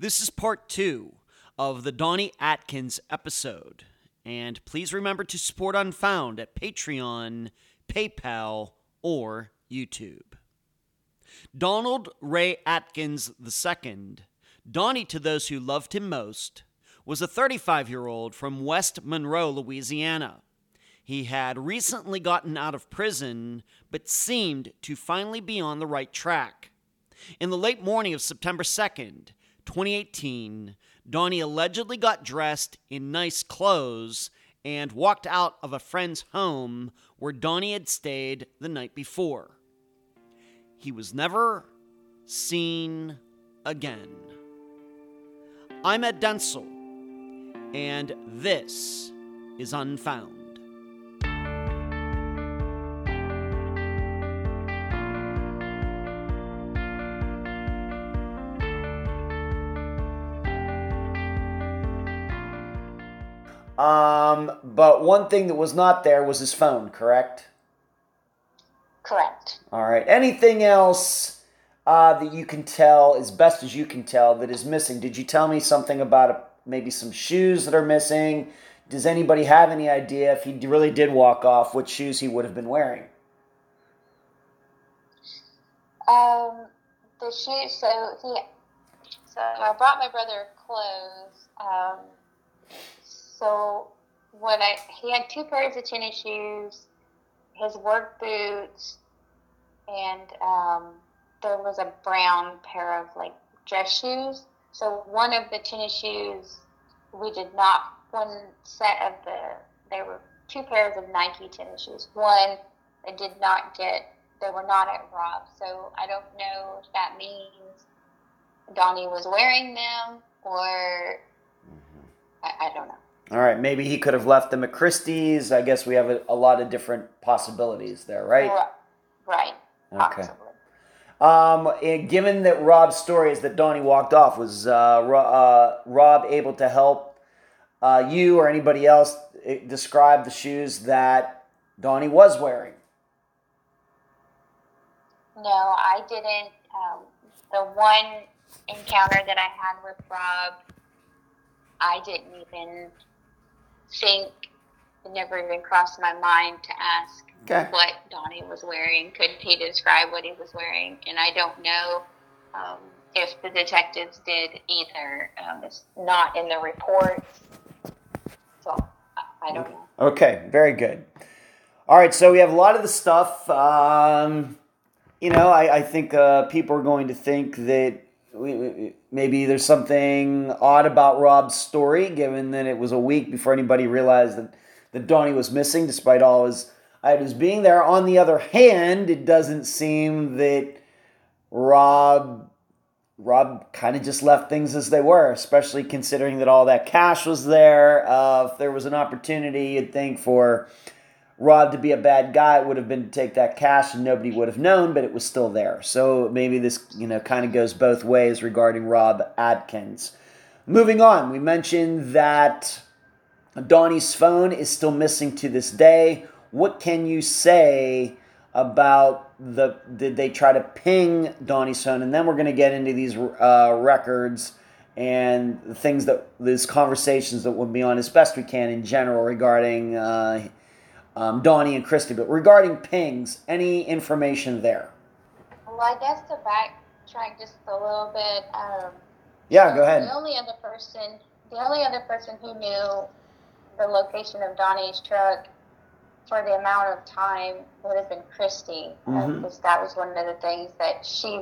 This is part two of the Donnie Atkins episode. And please remember to support Unfound at Patreon, PayPal, or YouTube. Donald Raye Atkins II, Donnie to those who loved him most, was a 35 year old from West Monroe, Louisiana. He had recently gotten out of prison, but seemed to finally be on the right track. In the late morning of September 2nd, 2018, Donnie allegedly got dressed in nice clothes and walked out of a friend's home where Donnie had stayed the night before. He was never seen again. I'm Ed Dentzel, and this is Unfound. Um, but one thing that was not there was his phone, correct? Correct. All right. Anything else uh, that you can tell, as best as you can tell, that is missing? Did you tell me something about a, maybe some shoes that are missing? Does anybody have any idea if he really did walk off, what shoes he would have been wearing? Um, the shoes. So he. So I brought my brother clothes. Um, so when I he had two pairs of tennis shoes, his work boots, and um, there was a brown pair of like dress shoes. So one of the tennis shoes we did not one set of the there were two pairs of Nike tennis shoes. One I did not get they were not at Rob. So I don't know if that means Donnie was wearing them or I, I don't know. All right, maybe he could have left them at Christy's. I guess we have a, a lot of different possibilities there, right? Right. Okay. Um, and given that Rob's story is that Donnie walked off, was uh, uh, Rob able to help uh, you or anybody else eh, describe the shoes that Donnie was wearing? No, I didn't. Um, the one encounter that I had with Rob, I didn't even think, it never even crossed my mind to ask okay. what Donnie was wearing. Could he describe what he was wearing? And I don't know um, if the detectives did either. Um, it's not in the report. So I don't okay. know. Okay, very good. All right, so we have a lot of the stuff. Um, you know, I, I think uh, people are going to think that we, maybe there's something odd about Rob's story, given that it was a week before anybody realized that, that Donnie was missing, despite all his items being there. On the other hand, it doesn't seem that Rob Rob kind of just left things as they were, especially considering that all that cash was there. Uh, if there was an opportunity, you'd think for Rob to be a bad guy, it would have been to take that cash and nobody would have known, but it was still there. So maybe this, you know, kind of goes both ways regarding Rob Atkins. Moving on, we mentioned that Donnie's phone is still missing to this day. What can you say about the did they try to ping Donnie's phone? And then we're going to get into these uh, records and the things that these conversations that will be on as best we can in general regarding uh, um, Donnie and Christy. But regarding pings, any information there? Well, I guess to backtrack just a little bit. Um, yeah, go ahead. The only other person, the only other person who knew the location of Donnie's truck for the amount of time would have been Christy, because that was one of the things that she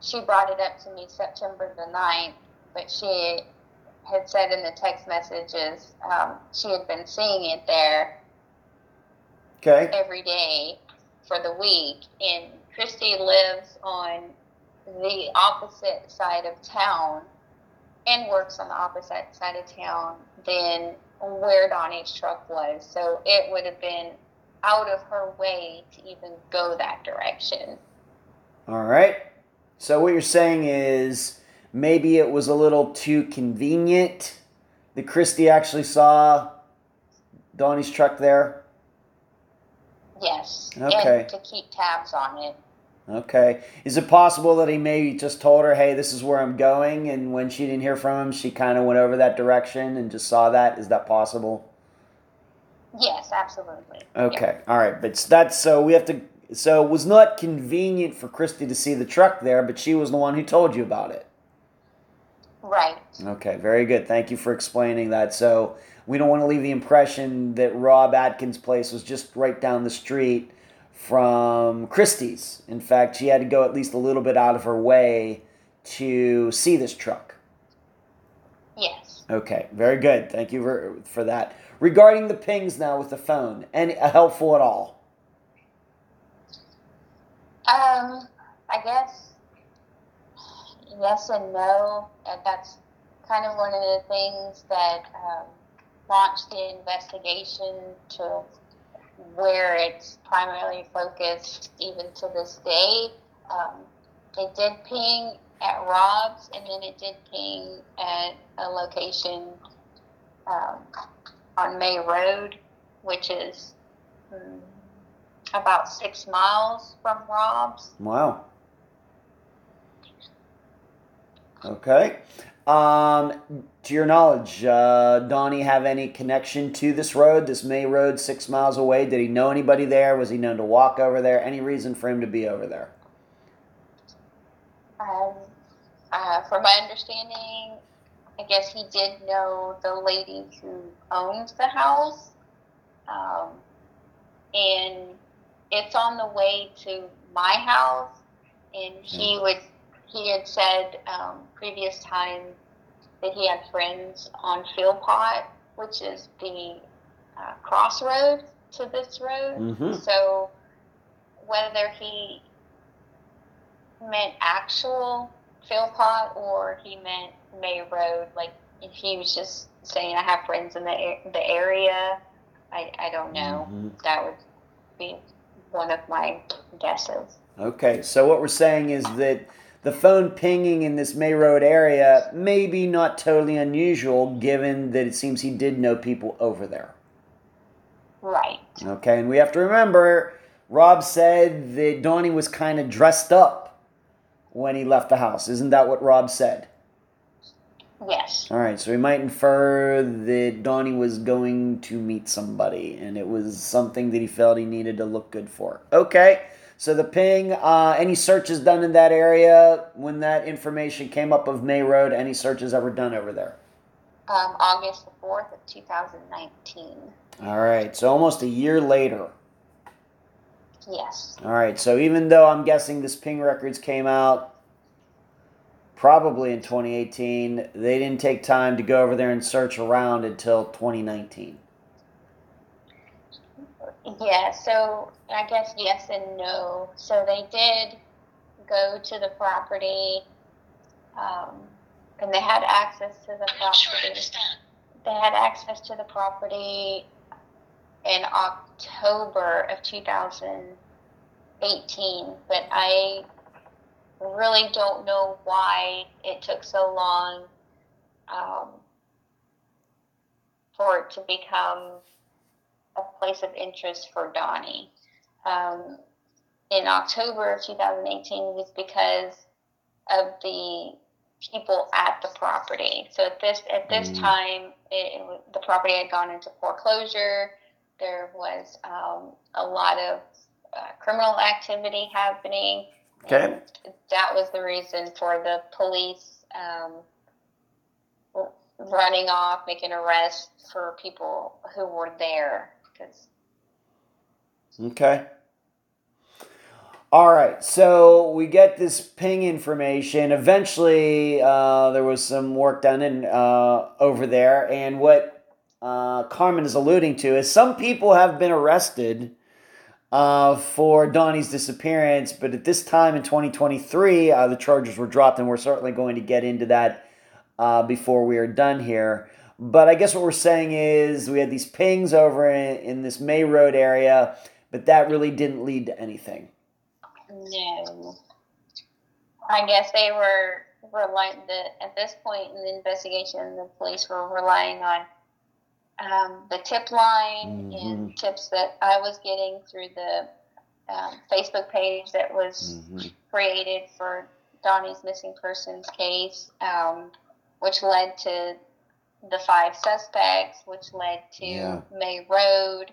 she brought it up to me September the 9th, but she had said in the text messages um, she had been seeing it there Okay. every day for the week. And Christy lives on the opposite side of town and works on the opposite side of town than where Donnie's truck was. So it would have been out of her way to even go that direction. All right. So what you're saying is maybe it was a little too convenient that Christy actually saw Donnie's truck there. Yes. Okay. And to keep tabs on it. Okay. Is it possible that he maybe just told her, "Hey, this is where I'm going," and when she didn't hear from him, she kind of went over that direction and just saw that? Is that possible? Yes, absolutely. Okay. All right. But that's so we have to. So it was not convenient for Christy to see the truck there, but she was the one who told you about it. Right. Okay. Very good. Thank you for explaining that. So we don't want to leave the impression that Rob Atkins' place was just right down the street from Christy's. In fact, she had to go at least a little bit out of her way to see this truck. Yes. Okay, very good. Thank you for, for that. Regarding the pings now with the phone, any uh, helpful at all? Um, I guess yes and no. That's kind of one of the things that um, launched the investigation to where it's primarily focused even to this day. Um, it did ping at Rob's, and then it did ping at a location um, on May Road, which is um, about six miles from Rob's. Wow. Okay. Um, to your knowledge, uh, Donnie have any connection to this road, this May Road, six miles away? Did he know anybody there? Was he known to walk over there? Any reason for him to be over there? Um, uh, from my understanding, I guess he did know the lady who owns the house, um, and it's on the way to my house. And he would, he had said um, previous time that he had friends on Philpott, which is the uh, crossroad to this road. Mm-hmm. So whether he meant actual Philpott or he meant May Road, like if he was just saying I have friends in the the area, I I don't know. Mhm. That would be one of my guesses. Okay, so what we're saying is that the phone pinging in this May Road area may be not totally unusual, given that it seems he did know people over there. Right. Okay, and we have to remember, Rob said that Donnie was kind of dressed up when he left the house. Isn't that what Rob said? Yes. All right, so we might infer that Donnie was going to meet somebody, and it was something that he felt he needed to look good for. Okay, so the ping, uh, any searches done in that area when that information came up of May Road? Any searches ever done over there? Um, August the fourth of two thousand nineteen. All right, so almost a year later. Yes. All right, so even though I'm guessing this ping records came out probably in 2018, they didn't take time to go over there and search around until 2019. Yeah, so I guess yes and no. So they did go to the property, um, and they had access to the property. They had access to the property in October of 2018, but I really don't know why it took so long um, for it to become a place of interest for Donnie. Um, in October of 2018 was because of the people at the property. So at this at this Mm. time, it, it, the property had gone into foreclosure. There was um, a lot of uh, criminal activity happening. Okay. That was the reason for the police um, running off, making arrests for people who were there. Okay. All right, so we get this ping information. Eventually, uh, there was some work done in uh, over there, and what uh, Carmen is alluding to is some people have been arrested uh, for Donnie's disappearance, but at this time in 2023, uh, the charges were dropped, and we're certainly going to get into that uh, before we are done here. But I guess what we're saying is we had these pings over in, in this May Road area, but that really didn't lead to anything. No. I guess they were relying the at this point in the investigation, the police were relying on um, the tip line Mhm. and tips that I was getting through the um, Facebook page that was Mhm. created for Donnie's missing persons case, um, which led to the five suspects, which led to Yeah. May Road.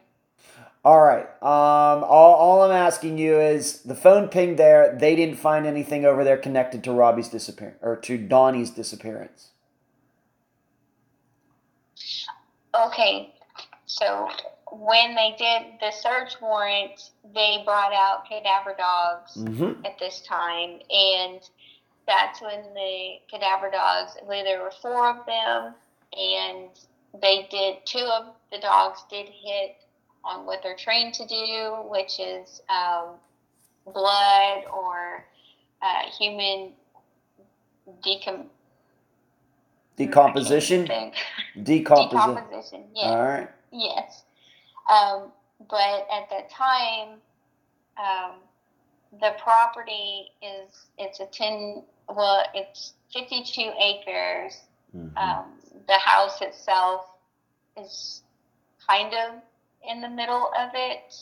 All right. Um, all, all I'm asking you is the phone pinged there. They didn't find anything over there connected to Robbie's disappearance or to Donnie's disappearance. Okay, so when they did the search warrant, they brought out cadaver dogs Mm-hmm. at this time, and that's when the cadaver dogs. I believe there were four of them, and they did two of the dogs did hit on what they're trained to do, which is um, blood or uh, human decom- Decomposition. I can't think. Decomposition. Decomposition. Yes. All right. Yes. Um, but at that time, um, the property is it's a ten well it's fifty two acres. Mhm. The house itself is kind of in the middle of it,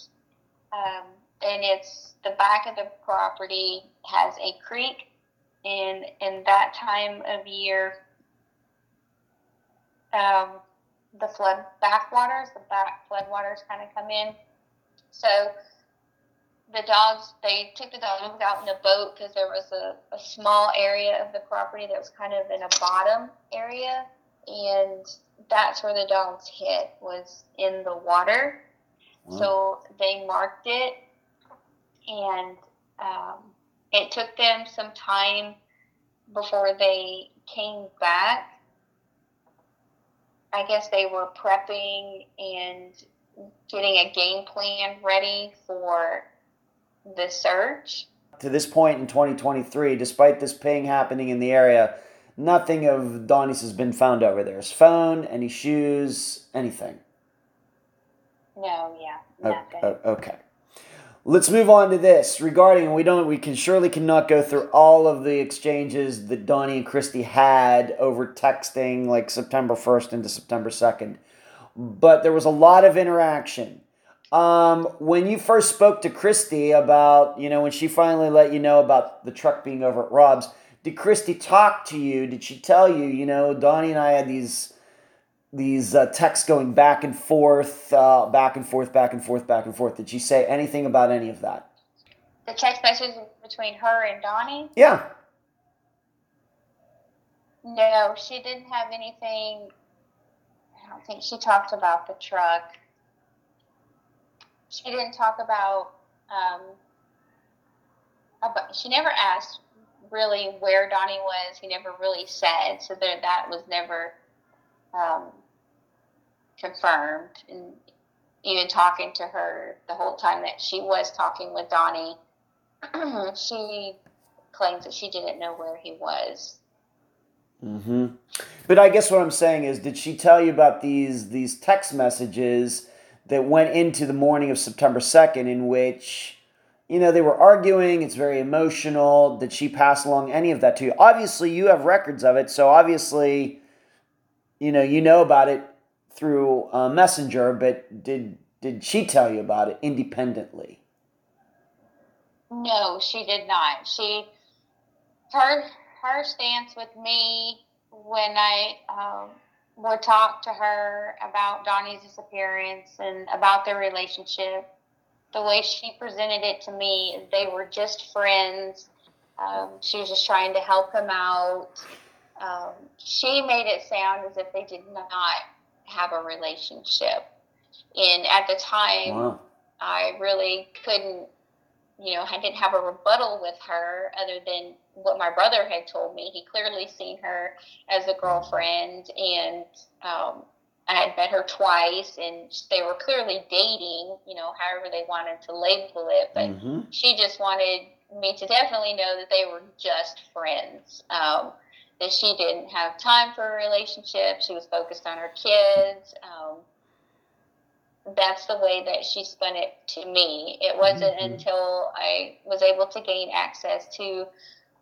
um, and it's the back of the property has a creek, and in that time of year, um, the flood backwaters, the back floodwaters kind of come in. So the dogs, they took the dogs out in a boat because there was a, a small area of the property that was kind of in a bottom area, and that's where the dogs hit was in the water. Wow. So they marked it, and um, it took them some time before they came back. I guess they were prepping and getting a game plan ready for the search. to this point in 2023, despite this ping happening in the area, nothing of Donnie's has been found over there. His phone, any shoes, anything. No, yeah, nothing. okay. Let's move on to this regarding we don't we can surely cannot go through all of the exchanges that Donnie and Christy had over texting like September 1st into September 2nd. But there was a lot of interaction. Um, when you first spoke to Christy about, you know, when she finally let you know about the truck being over at Rob's, did Christy talk to you? Did she tell you, you know, Donnie and I had these these uh, texts going back and forth, uh, back and forth, back and forth, back and forth. Did she say anything about any of that? the text message between her and Donnie? Yeah. No, she didn't have anything. I don't think she talked about the truck. She didn't talk about. Um, about she never asked really where Donnie was. He never really said, so there that was never um, confirmed. And even talking to her the whole time that she was talking with Donnie, she claims that she didn't know where he was. hmm But I guess what I'm saying is, did she tell you about these these text messages that went into the morning of September 2nd, in which, you know, they were arguing? It's very emotional. Did she pass along any of that to you? Obviously, you have records of it, so obviously, you know, you know about it through Messenger. But did did she tell you about it independently? No, she did not. She her her stance with me when I um, would talk to her about Donnie's disappearance and about their relationship. The way she presented it to me they were just friends. Um, she was just trying to help him out. Um, she made it sound as if they did not have a relationship. And at the time, Wow. I really couldn't, you know, I didn't have a rebuttal with her other than what my brother had told me. He clearly seen her as a girlfriend, and um, I had met her twice, and they were clearly dating, you know, however they wanted to label it. But hmm she just wanted me to definitely know that they were just friends. Um, that she didn't have time for a relationship. She was focused on her kids. Um, that's the way that she spun it to me. It wasn't Mhm. until I was able to gain access to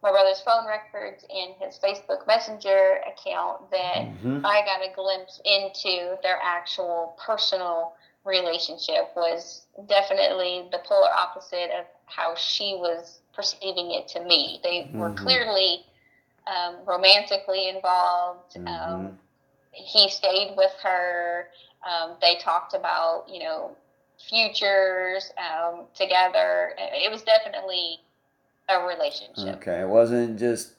my brother's phone records and his Facebook Messenger account that hmm I got a glimpse into their actual personal relationship was definitely the polar opposite of how she was perceiving it to me. They were Mhm. clearly um, romantically involved. Mhm. Um, he stayed with her. Um, they talked about, you know, futures um, together. It was definitely a relationship. Okay, it wasn't just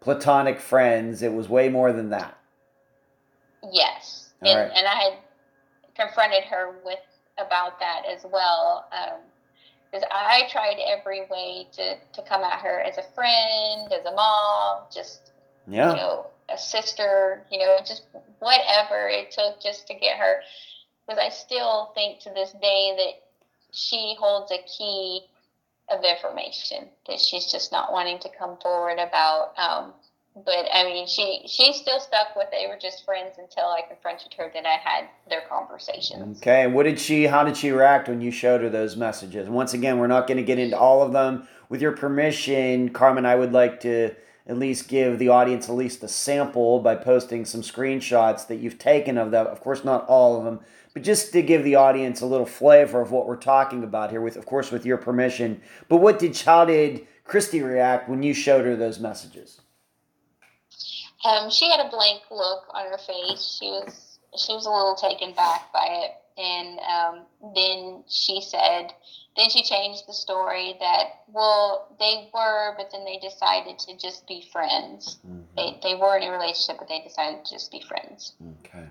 platonic friends. It was way more than that. Yes, All and right. and I had confronted her with about that as well. Um, because I tried every way to to come at her as a friend, as a mom, just Yeah. you know, a sister, you know, just whatever it took just to get her. Because I still think to this day that she holds a key of information that she's just not wanting to come forward about. Um, but I mean, she she's still stuck with they were just friends until I confronted her that I had their conversations. Okay, and what did she? How did she react when you showed her those messages? Once again, we're not going to get into all of them. With your permission, Carmen, I would like to at least give the audience at least a sample by posting some screenshots that you've taken of them. Of course, not all of them, but just to give the audience a little flavor of what we're talking about here. With, of course, with your permission. But what did how did Christy react when you showed her those messages? Um, she had a blank look on her face. She was she was a little taken back by it, and um, then she said, then she changed the story that well they were, but then they decided to just be friends. They they were in a relationship, but they decided to just be friends. Okay.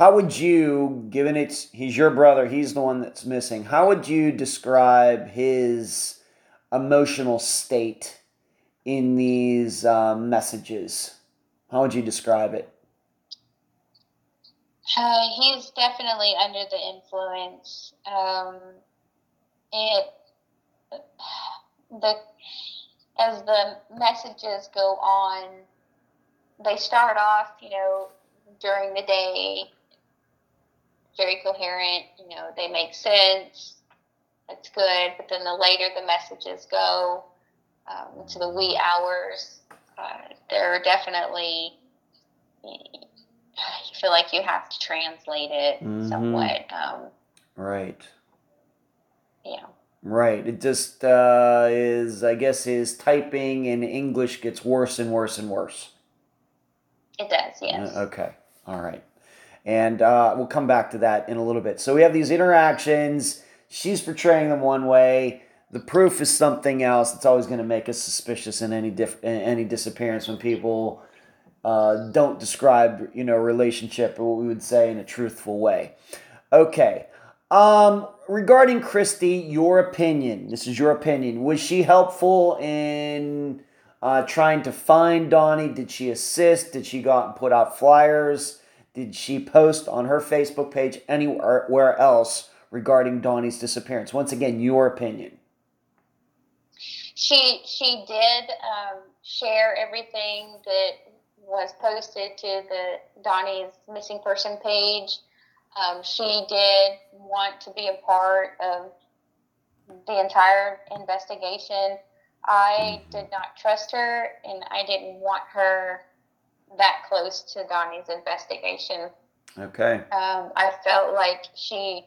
How would you, given it's he's your brother, he's the one that's missing. How would you describe his emotional state in these um, messages? How would you describe it? Uh, he's definitely under the influence. Um, it the as the messages go on, they start off, you know, during the day, very coherent. You know, they make sense. That's good. But then the later the messages go um, into the wee hours, uh, they're definitely you feel like you have to translate it Mhm. somewhat. Um, Right. Yeah. Right. It just uh, is, I guess, his typing in English gets worse and worse and worse. it does. Yes. Uh, Okay. All right. And uh, we'll come back to that in a little bit. So we have these interactions. She's portraying them one way. The proof is something else. It's always going to make us suspicious in any diff- in any disappearance when people uh, don't describe, you know, relationship or what we would say in a truthful way. Okay. Um, regarding Christy, your opinion. This is your opinion. Was she helpful in uh, trying to find Donnie? Did she assist? Did she go out and put out flyers? Did she post on her Facebook page anywhere else regarding Donnie's disappearance? Once again, your opinion. She she did um, share everything that was posted to the Donnie's missing person page. Um, she did want to be a part of the entire investigation. I did not trust her, and I didn't want her that close to Donnie's investigation. Okay. Um, I felt like she,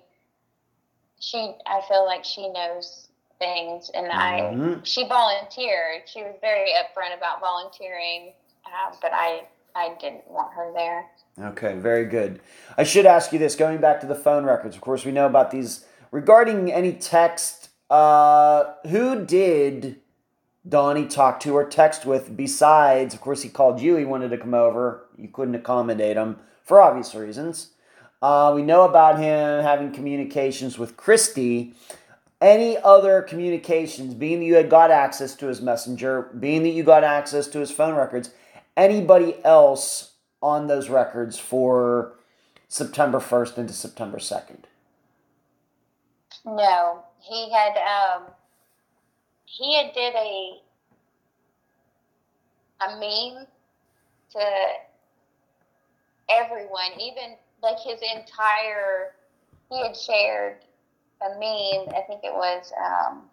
she, I feel like she knows things, and I, Mhm. she volunteered. She was very upfront about volunteering, uh, but I, I didn't want her there. Okay, very good. I should ask you this going back to the phone records. Of course, we know about these. Regarding any text, uh, who did Donnie talk to or text with besides, of course, he called you. He wanted to come over. You couldn't accommodate him for obvious reasons. Uh, we know about him having communications with Christy. Any other communications, being that you had got access to his messenger, being that you got access to his phone records, anybody else on those records for September 1st into September 2nd? No, he had, um, he had did a, a meme to everyone, even like his entire, he had shared a meme, I think it was, um,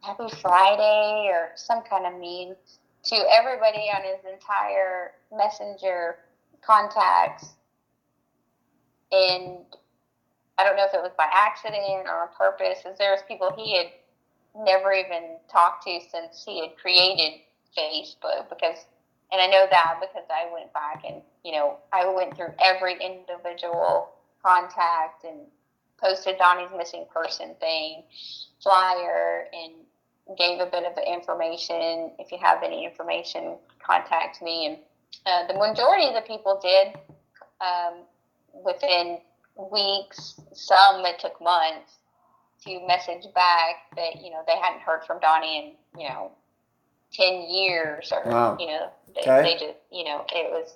Happy Friday or some kind of meme to everybody on his entire messenger contacts. And I don't know if it was by accident or on purpose, as there was people he had never even talked to since he had created Facebook because and I know that because I went back and you know I went through every individual contact and posted Donnie's missing person thing flyer and gave a bit of information. If you have any information, contact me. And uh, the majority of the people did um, within weeks. Some it took months to message back that you know they hadn't heard from Donnie in you know ten years or wow. you know they, okay. they just you know it was.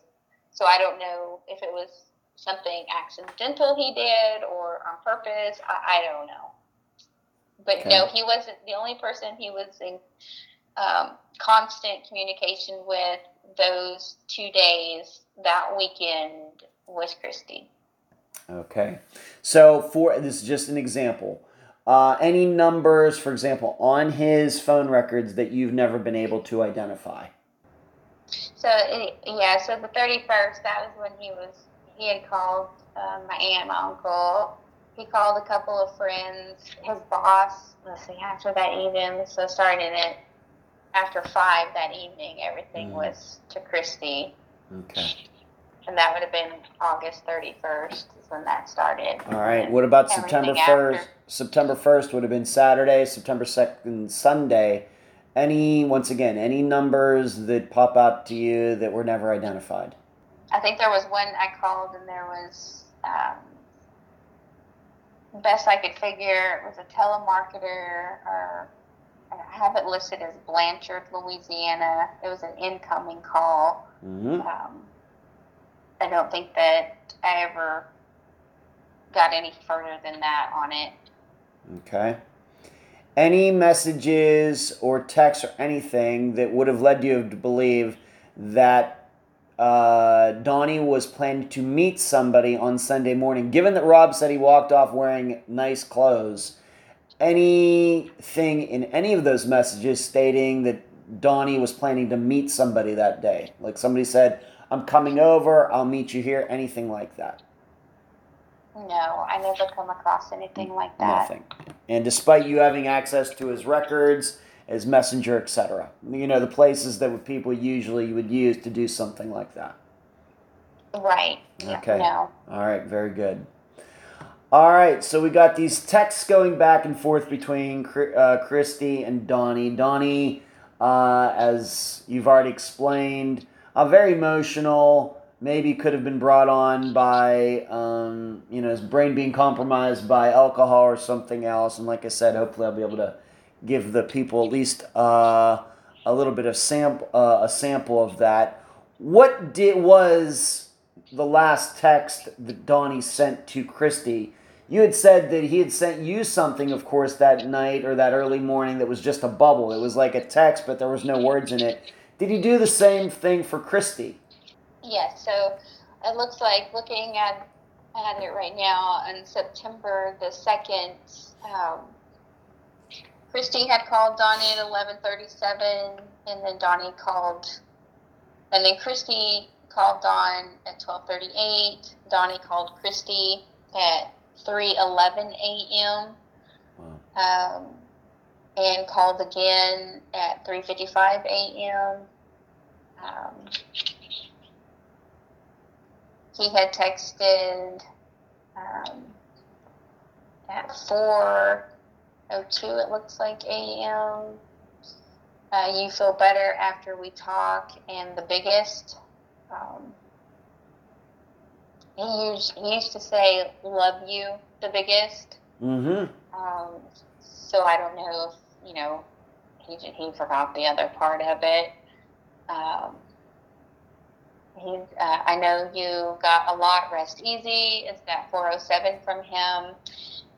So I don't know if it was something accidental he did or on purpose. I, I don't know. But okay. no, he wasn't the only person he was in um, constant communication with those two days that weekend was Christy. Okay. So for this is just an example. Uh, any numbers, for example, on his phone records that you've never been able to identify? So yeah, so the thirty first, that was when he was he had called um, my aunt, my uncle. He called a couple of friends, his boss. Let's see, after that evening, so starting it after five that evening, everything mm. was to Christy. Okay. And that would have been August 31st is when that started. All right. What about September 1st? September 1st would have been Saturday, September 2nd, Sunday. Any, once again, any numbers that pop out to you that were never identified? I think there was one I called and there was, um, best I could figure, it was a telemarketer or I have it listed as Blanchard, Louisiana. It was an incoming call. Mm-hmm. Um, I don't think that I ever got any further than that on it. Okay. Any messages or texts or anything that would have led you to believe that uh, Donnie was planning to meet somebody on Sunday morning? Given that Rob said he walked off wearing nice clothes, anything in any of those messages stating that Donnie was planning to meet somebody that day? Like somebody said, I'm coming over, I'll meet you here, anything like that? No, I never come across anything like that. Nothing. And despite you having access to his records, his messenger, etc., you know the places that people usually would use to do something like that. Right. Okay. No. All right. Very good. All right. So we got these texts going back and forth between uh, Christy and Donnie. Donnie, uh, as you've already explained, uh, very emotional maybe could have been brought on by um, you know his brain being compromised by alcohol or something else. And like i said hopefully i'll be able to give the people at least uh, a little bit of sample uh, a sample of that. What did was the last text that donnie sent to christy? You had said that he had sent you something of course that night or that early morning that was just a bubble. It was like a text but there was no words in it. Did he do the same thing for christy Yes, so it looks like looking at at it right now on September the second, um, Christy had called Donnie at eleven thirty seven, and then Donnie called, and then Christy called Don at twelve thirty eight. Donnie called Christy at three eleven a.m. Wow. Um, and called again at three fifty five a.m. Um, he had texted um, at 4.02, it looks like, a.m. Uh, you feel better after we talk, and the biggest. Um, he used he used to say "love you" the biggest. Mm-hmm. Um, so I don't know if you know he he forgot the other part of it. Um, He's, uh, I know you got a lot. Rest easy. It's that 407 from him.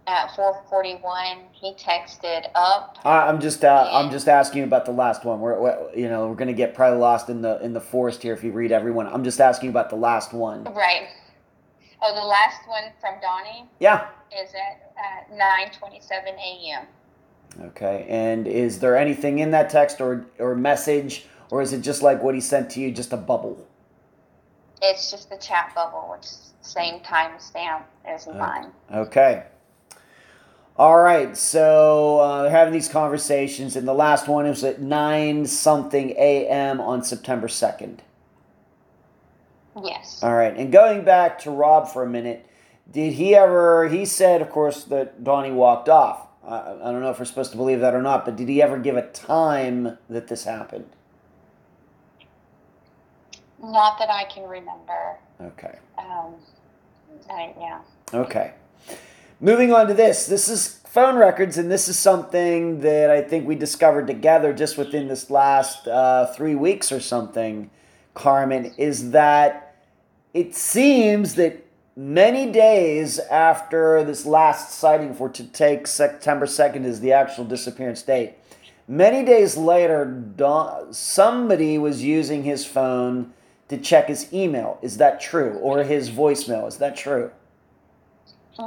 At 441, he texted up. I'm just uh, I'm just asking about the last one. We're, we're you know we're gonna get probably lost in the in the forest here if you read everyone. I'm just asking about the last one. Right. Oh, the last one from Donnie. Yeah. Is at, at 9:27 a.m. Okay, and is there anything in that text or or message, or is it just like what he sent to you, just a bubble? It's just the chat bubble, which is the same timestamp as mine. Okay. All right, so uh, they're having these conversations, and the last one was at 9 something a.m. on September 2nd. Yes. All right, and going back to Rob for a minute, did he ever, he said, of course, that Donnie walked off. I, I don't know if we're supposed to believe that or not, but did he ever give a time that this happened? Not that I can remember. Okay. Um, I, yeah. Okay. Moving on to this. This is phone records, and this is something that I think we discovered together just within this last uh, three weeks or something, Carmen, is that it seems that many days after this last sighting, for to take September 2nd is the actual disappearance date, many days later, Don, somebody was using his phone to check his email. Is that true? Or his voicemail. Is that true?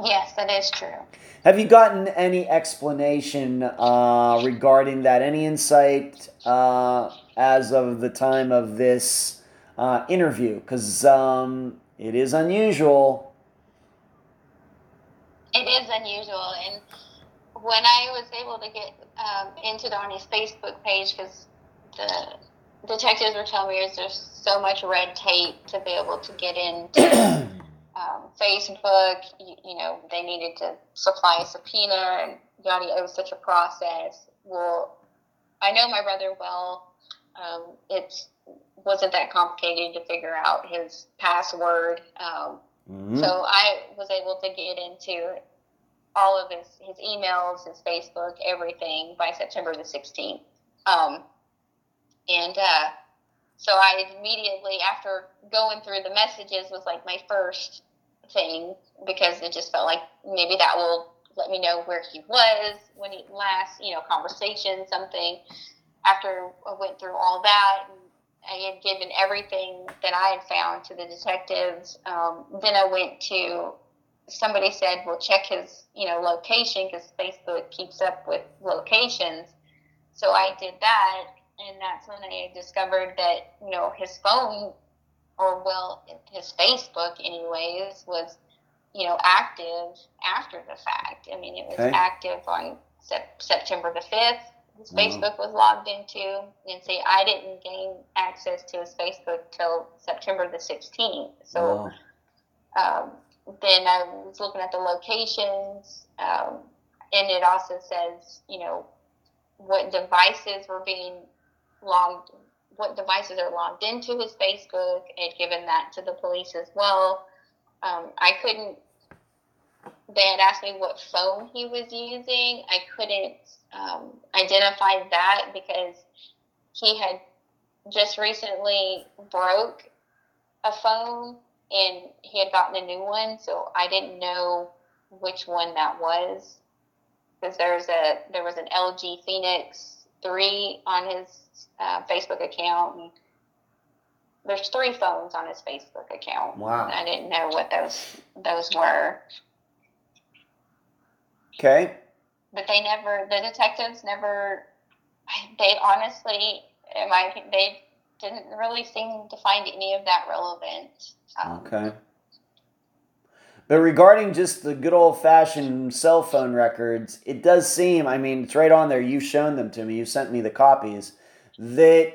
Yes, that is true. Have you gotten any explanation uh, regarding that? Any insight uh, as of the time of this uh, interview? Because um, it is unusual. It is unusual, and when I was able to get um, into Donnie's Facebook page, because the detectives were telling me is there's so much red tape to be able to get into um, Facebook. You, you, know, they needed to supply a subpoena, and yada. It was such a process. Well, I know my brother well. Um, it wasn't that complicated to figure out his password. Um, mm-hmm. So I was able to get into all of his, his emails, his Facebook, everything by September the 16th. Um, and uh, so I immediately, after going through the messages, was like my first thing because it just felt like maybe that will let me know where he was when he last, you know, conversation, something. After I went through all that, I had given everything that I had found to the detectives. Um, then I went to somebody said, "Well, check his, you know, location because Facebook keeps up with locations." So I did that, and that's when I discovered that you know his phone, or well, his Facebook, anyways, was you know active after the fact. I mean, it was okay. active on sep- September the fifth. His mm-hmm. Facebook was logged into, and see, I didn't gain access to his Facebook till September the sixteenth. So. Um, then I was looking at the locations, um, and it also says, you know, what devices were being logged, what devices are logged into his Facebook, and given that to the police as well. Um, I couldn't. They had asked me what phone he was using. I couldn't um, identify that because he had just recently broke a phone and he had gotten a new one, so I didn't know which one that was because there's a there was an LG Phoenix three on his uh, Facebook account. And there's three phones on his Facebook account. Wow! I didn't know what those those were. Okay. But they never, the detectives never. They honestly, in my they didn't really seem to find any of that relevant. Um, okay. But regarding just the good old fashioned cell phone records, it does seem, I mean, it's right on there. You've shown them to me, you sent me the copies, that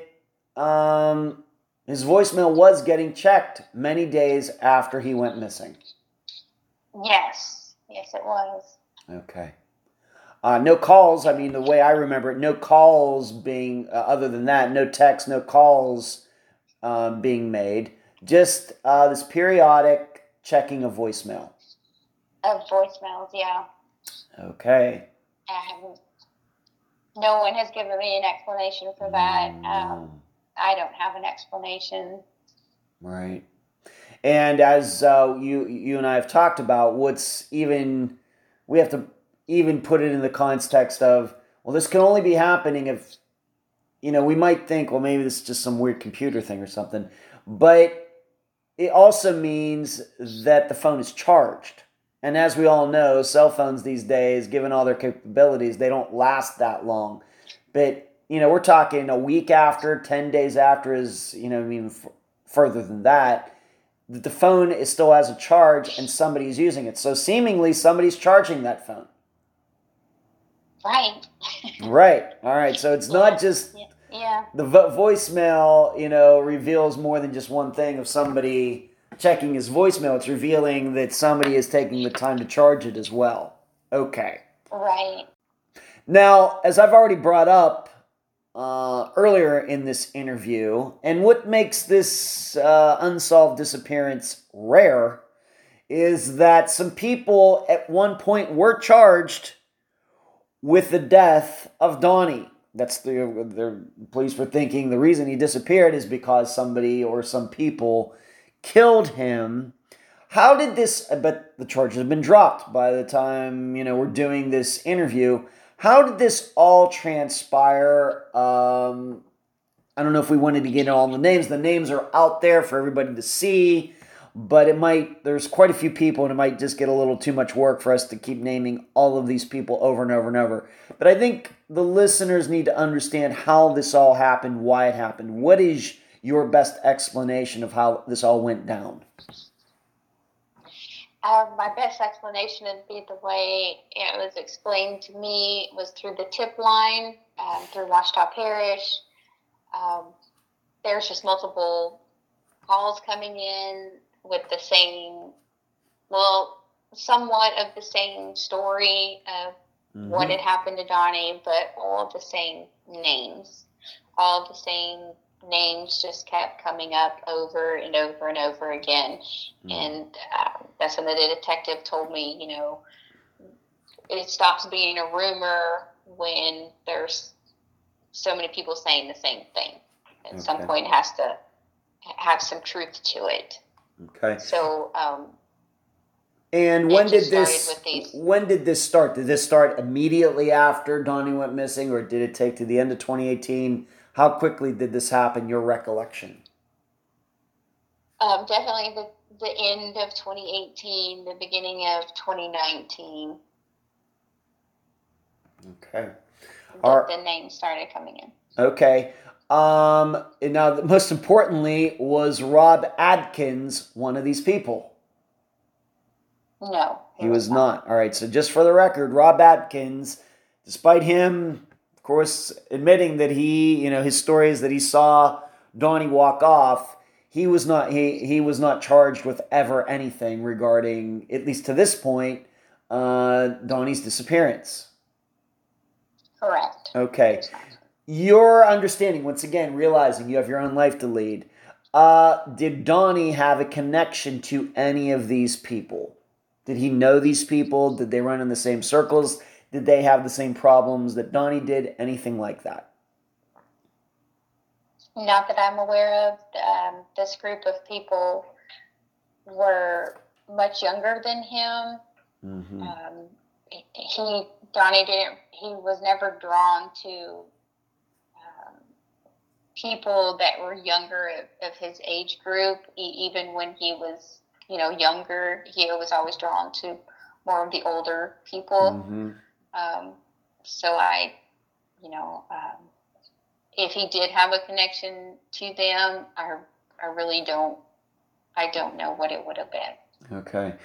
um, his voicemail was getting checked many days after he went missing. Yes, yes, it was. Okay. Uh, no calls. I mean, the way I remember it, no calls being, uh, other than that, no texts, no calls um, being made. Just uh, this periodic checking a voicemail. Of voicemails, yeah. Okay. Um, no one has given me an explanation for that. Mm. Um, I don't have an explanation. Right. And as uh, you you and I have talked about, what's even we have to even put it in the context of well, this can only be happening if you know we might think well maybe this is just some weird computer thing or something, but it also means that the phone is charged. And as we all know, cell phones these days, given all their capabilities, they don't last that long. But, you know, we're talking a week after, 10 days after is, you know, even f- further than that. that the phone is still has a charge and somebody's using it. So seemingly somebody's charging that phone. Right. Right. All right. So it's not just Yeah. The vo- voicemail, you know, reveals more than just one thing of somebody checking his voicemail. It's revealing that somebody is taking the time to charge it as well. Okay. Right. Now, as I've already brought up uh, earlier in this interview, and what makes this uh, unsolved disappearance rare is that some people at one point were charged with the death of Donnie. That's the, the police were thinking the reason he disappeared is because somebody or some people killed him. How did this? But the charges have been dropped by the time you know we're doing this interview. How did this all transpire? Um, I don't know if we wanted to get all the names. The names are out there for everybody to see, but it might. There's quite a few people, and it might just get a little too much work for us to keep naming all of these people over and over and over. But I think the listeners need to understand how this all happened, why it happened. What is your best explanation of how this all went down? Um, my best explanation would be the way it was explained to me was through the tip line, um, through Ouachita Parish. Um, there's just multiple calls coming in with the same, well, somewhat of the same story of what had happened to Donnie, but all the same names. All the same names just kept coming up over and over and over again. And uh, that's when the detective told me, you know, it stops being a rumor when there's so many people saying the same thing. At some point, it has to have some truth to it. Okay. So, um, And when did this? When did this start? Did this start immediately after Donnie went missing, or did it take to the end of 2018? How quickly did this happen? Your recollection? um, definitely the, the end of 2018, the beginning of 2019, Okay. the, Are- the names started coming in. Okay. Um. and Now, the- most importantly, was Rob Atkins one of these people? No, He was not. All right. So just for the record, Rob Atkins, despite him, of course, admitting that he, you know, his story is that he saw Donnie walk off. He was not. He he was not charged with ever anything regarding, at least to this point, uh, Donnie's disappearance. Correct. Okay. Your understanding, once again, realizing you have your own life to lead. Uh, did Donnie have a connection to any of these people? Did he know these people? Did they run in the same circles? Did they have the same problems that Donnie did? Anything like that? Not that I'm aware of. Um, this group of people were much younger than him. Mm-hmm. Um, he Donnie didn't. He was never drawn to people that were younger of, of his age group. E- even when he was, you know, younger, he was always drawn to more of the older people. Mm-hmm. Um, so I, you know, um, if he did have a connection to them, I, I really don't, I don't know what it would have been. Okay.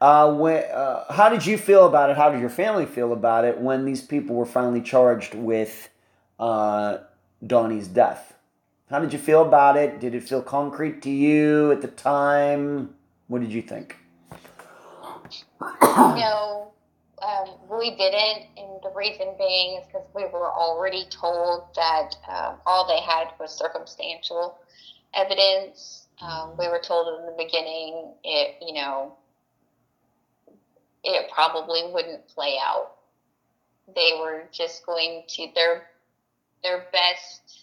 Uh, when, uh, how did you feel about it? How did your family feel about it when these people were finally charged with uh, Donnie's death? How did you feel about it? Did it feel concrete to you at the time? What did you think? No, um, we didn't, and the reason being is because we were already told that um, all they had was circumstantial evidence. Um, we were told in the beginning, it you know, it probably wouldn't play out. They were just going to their their best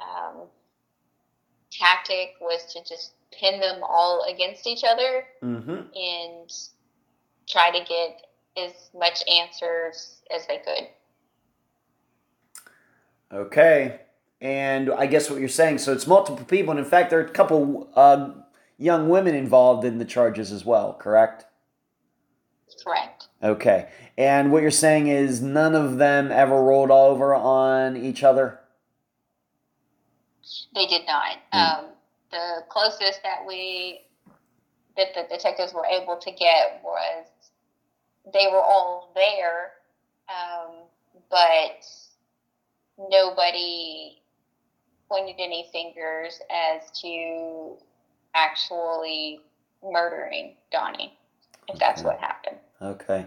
um, tactic was to just pin them all against each other Mm-hmm. and try to get as much answers as they could. Okay. And I guess what you're saying, so it's multiple people, and in fact, there are a couple uh, young women involved in the charges as well, correct? Correct. Okay. And what you're saying is none of them ever rolled over on each other? They did not. Mm. Um, the closest that we that the detectives were able to get was they were all there, um, but nobody pointed any fingers as to actually murdering Donnie, if that's what happened. Okay.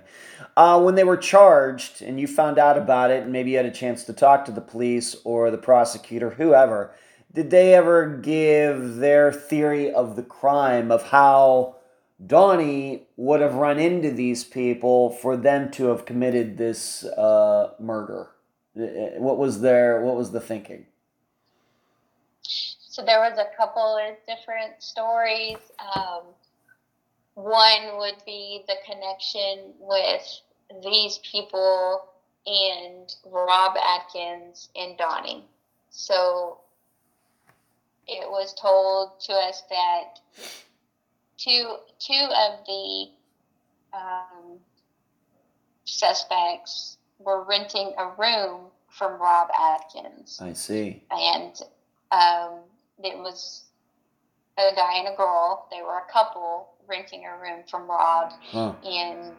Uh, when they were charged and you found out about it, and maybe you had a chance to talk to the police or the prosecutor, whoever, did they ever give their theory of the crime of how Donnie would have run into these people for them to have committed this uh, murder? Uh, What was their What was the thinking? So there was a couple of different stories. Um, one would be the connection with these people and Rob Atkins and Donnie. So it was told to us that two two of the um, suspects were renting a room from Rob Atkins I see. and um, it was a guy and a girl. They were a couple renting a room from Rob, Huh. and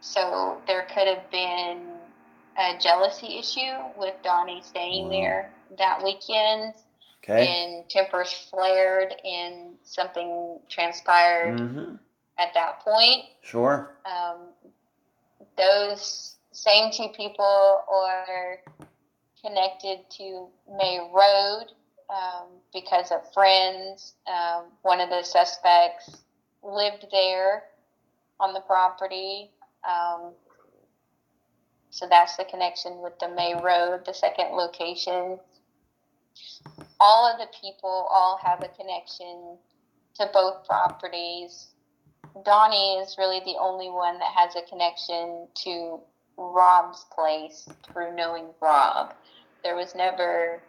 so there could have been a jealousy issue with Donnie staying Wow. there that weekend, Okay. and tempers flared, and something transpired Mm-hmm. at that point. Sure. Um, those same two people are connected to May Road um, because of friends. Um, one of the suspects lived there on the property. Um, so that's the connection with the May Road, the second location. All of the people all have a connection to both properties. Donnie is really the only one that has a connection to Rob's place through knowing Rob. There was never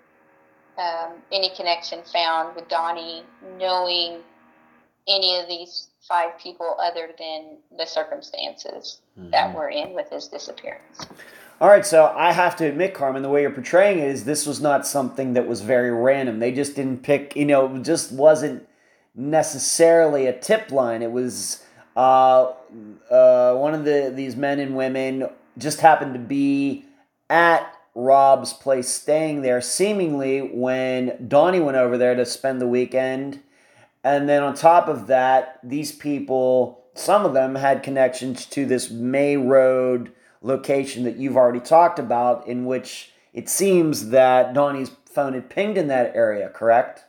um, any connection found with Donnie knowing any of these five people other than the circumstances that Mhm. were in with his disappearance. All right, so I have to admit, Carmen, the way you're portraying it is this was not something that was very random. They just didn't pick, you know, it just wasn't necessarily a tip line. It was uh, uh, one of the these men and women just happened to be at Rob's place, staying there, seemingly when Donnie went over there to spend the weekend. And then on top of that, these people, some of them had connections to this May Road location that you've already talked about, in which it seems that Donnie's phone had pinged in that area, correct?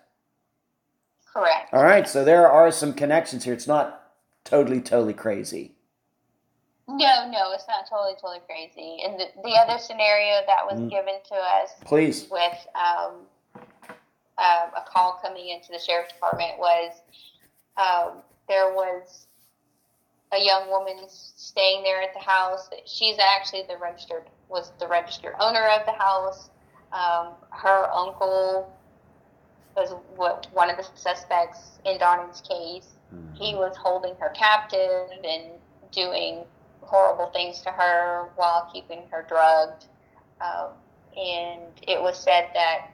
Correct. All right, so there are some connections here. It's not totally, totally crazy. No, no, it's not totally, totally crazy. And the, the other scenario that was Mm. given to us Please. with um, um, a call coming into the sheriff's department was um, there was a young woman staying there at the house. She's actually the registered was the registered owner of the house. Um, her uncle was what one of the suspects in Donnie's case. He was holding her captive and doing horrible things to her while keeping her drugged. Um, and it was said that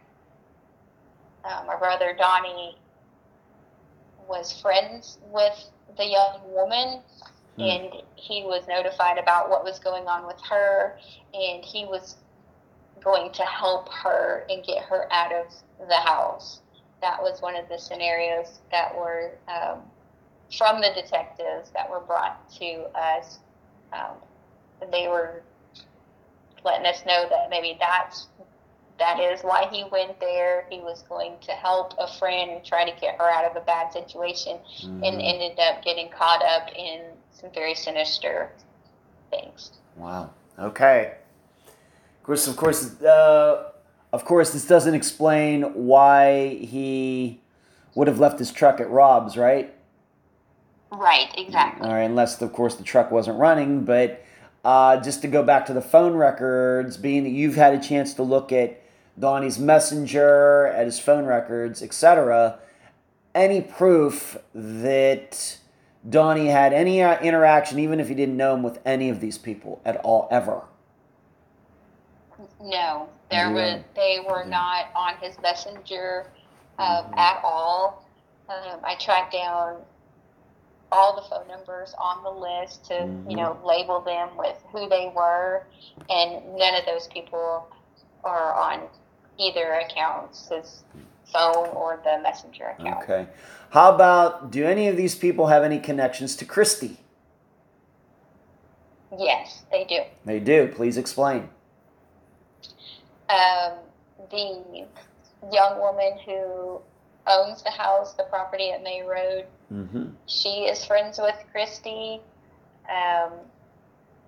uh, my brother Donnie was friends with the young woman, Hmm. and he was notified about what was going on with her, and he was going to help her and get her out of the house. That was one of the scenarios that were um, from the detectives that were brought to us. Um, they were letting us know that maybe that's that is why he went there. He was going to help a friend and try to get her out of a bad situation, and Mhm. ended up getting caught up in some very sinister things. Wow. Okay. Of course, of course, uh, of course, this doesn't explain why he would have left his truck at Rob's, right? Right, exactly. All right, unless of course the truck wasn't running. But uh, just to go back to the phone records, being that you've had a chance to look at Donnie's messenger, at his phone records, etc., any proof that Donnie had any uh, interaction, even if he didn't know him, with any of these people at all, ever? No, there Yeah. was they were not on his messenger um, Mhm. at all. Um, I tracked down all the phone numbers on the list to, Mhm. you know, label them with who they were, and none of those people are on either accounts, his phone or the messenger account. Okay. How about do any of these people have any connections to Christy? Yes, they do. They do. Please explain. Um, the young woman who owns the house, the property at May Road, Mm-hmm. she is friends with Christy. Um,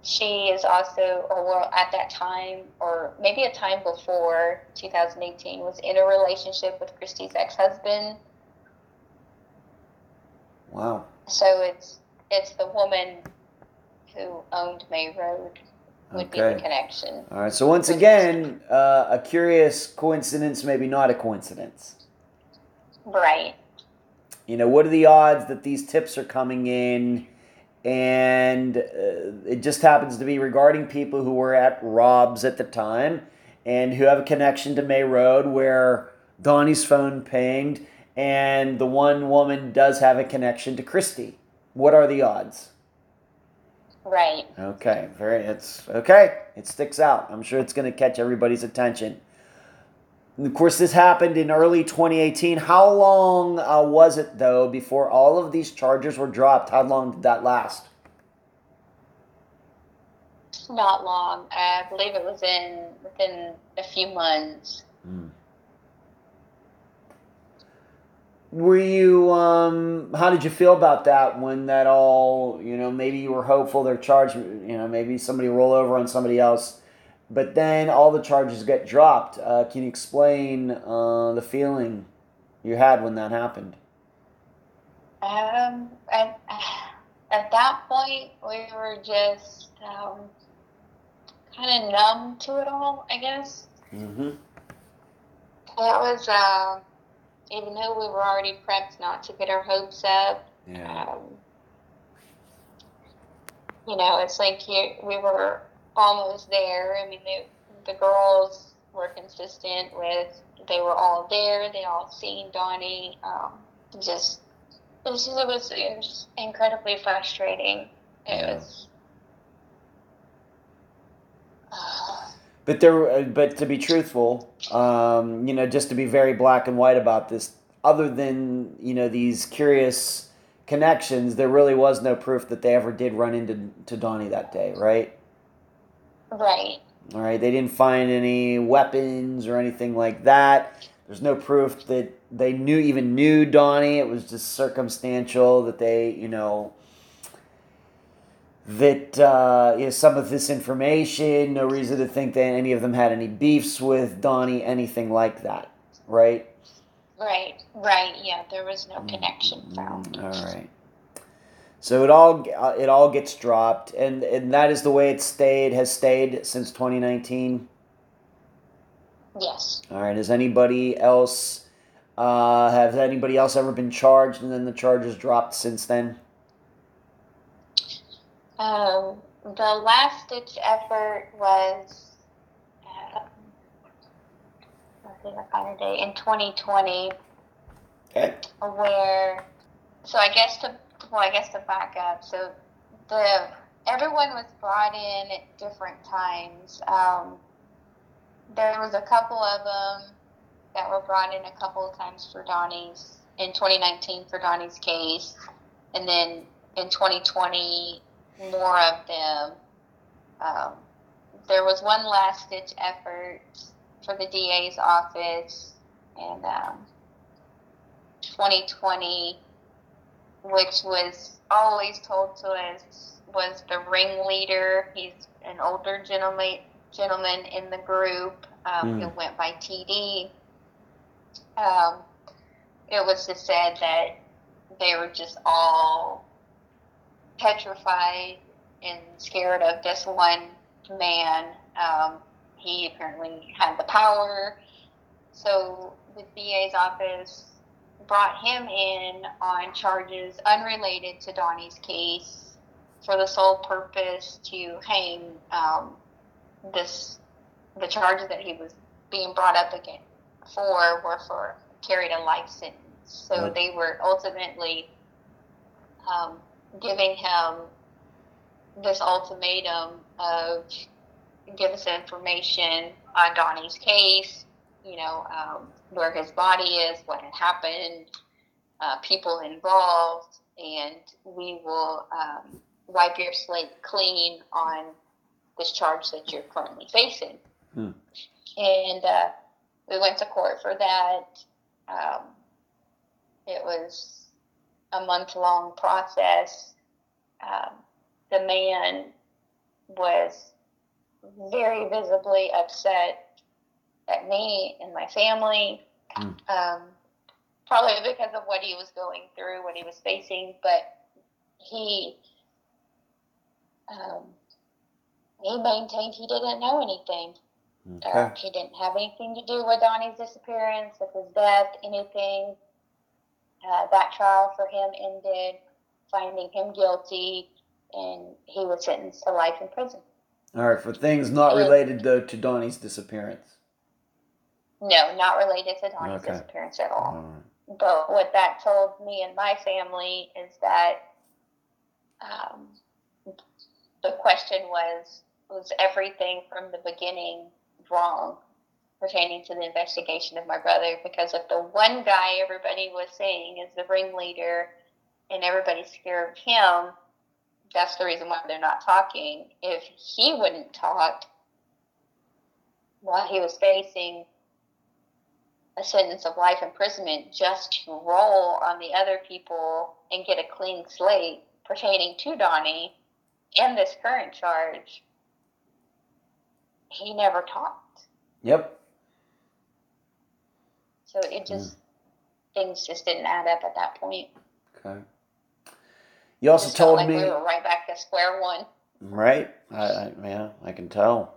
she is also, or well, at that time, or maybe a time before 2018, was in a relationship with Christy's ex-husband. Wow. So it's it's the woman who owned May Road would be the connection. All right. So once again, uh, a curious coincidence, maybe not a coincidence. Right. You know, what are the odds that these tips are coming in, and uh, it just happens to be regarding people who were at Rob's at the time, and who have a connection to May Road, where Donnie's phone pinged, and the one woman does have a connection to Christy. What are the odds? Right. Okay, very. It's okay. It sticks out. I'm sure it's going to catch everybody's attention. Of course, this happened in early 2018. How long uh, was it though before all of these charges were dropped? How long did that last? Not long. I believe it was in within a few months. Were you? Um, how did you feel about that when that all? You know, maybe you were hopeful they're charged. You know, maybe somebody roll over on somebody else, but then all the charges get dropped. Uh, can you explain uh, the feeling you had when that happened? Um, at, at that point, we were just um, kind of numb to it all, I guess. Mm-hmm. It was, uh, even though we were already prepped not to get our hopes up, Yeah. um, you know, it's like you, we were almost there. I mean, they, the girls were consistent with they were all there. They all seen Donnie. Um, just it was, it was it was incredibly frustrating. It Yeah. was. Uh, But there, uh, but to be truthful, um, you know, just to be very black and white about this, other than you know these curious connections, there really was no proof that they ever did run into to Donnie that day, right? Right. All right, they didn't find any weapons or anything like that. There's no proof that they knew even knew Donnie. It was just circumstantial that they, you know, that uh, you know, some of this information. No reason to think that any of them had any beefs with Donnie, anything like that, right? Right. Right. Yeah. There was no connection found. All right. So it all uh, it all gets dropped, and and that is the way it stayed has stayed since 2019. Yes. All right. Has anybody else uh, have anybody else ever been charged and then the charges dropped since then? Um, the last ditch effort was, uh, let's see if I find in 2020, Okay. where, so I guess to, well, I guess to back up, so the, everyone was brought in at different times. Um, there was a couple of them that were brought in a couple of times for Donnie's, in 2019 for Donnie's case, and then in 2020, more of them. Um, there was one last ditch effort for the DA's office in um, 2020, which was always told to us was the ringleader. He's an older gentleman gentleman in the group um, who Hmm. went by TD. Um, it was just said that they were just all petrified and scared of this one man. Um, he apparently had the power. So the DA's office brought him in on charges unrelated to Donnie's case for the sole purpose to hang um, this the charges that he was being brought up again for were for carried a life sentence. So Right. they were ultimately um, giving him this ultimatum of give us information on Donnie's case, you know, um, where his body is, what had happened, uh, people involved, and we will um, wipe your slate clean on this charge that you're currently facing. Hmm. And uh, we went to court for that. Um, it was a month long process. Um, the man was very visibly upset at me and my family, Hmm. um, probably because of what he was going through, what he was facing. But he um, he maintained he didn't know anything. Okay. Uh, he didn't have anything to do with Donnie's disappearance, with his death, anything. Uh, that trial for him ended, finding him guilty, and he was sentenced to life in prison. All right. For things not related though to Donnie's disappearance. No, not related to Donnie's Okay. disappearance at all. All right. But what that told me and my family is that um, the question was was everything from the beginning wrong pertaining to the investigation of my brother? Because if the one guy everybody was saying is the ringleader and everybody's scared of him, that's the reason why they're not talking. If he wouldn't talk while he was facing a sentence of life imprisonment just to roll on the other people and get a clean slate pertaining to Donnie and this current charge, he never talked. Yep. So it just, things just didn't add up at that point. Okay. You also told like me, we were right back to square one. right? I, I, yeah, I can tell.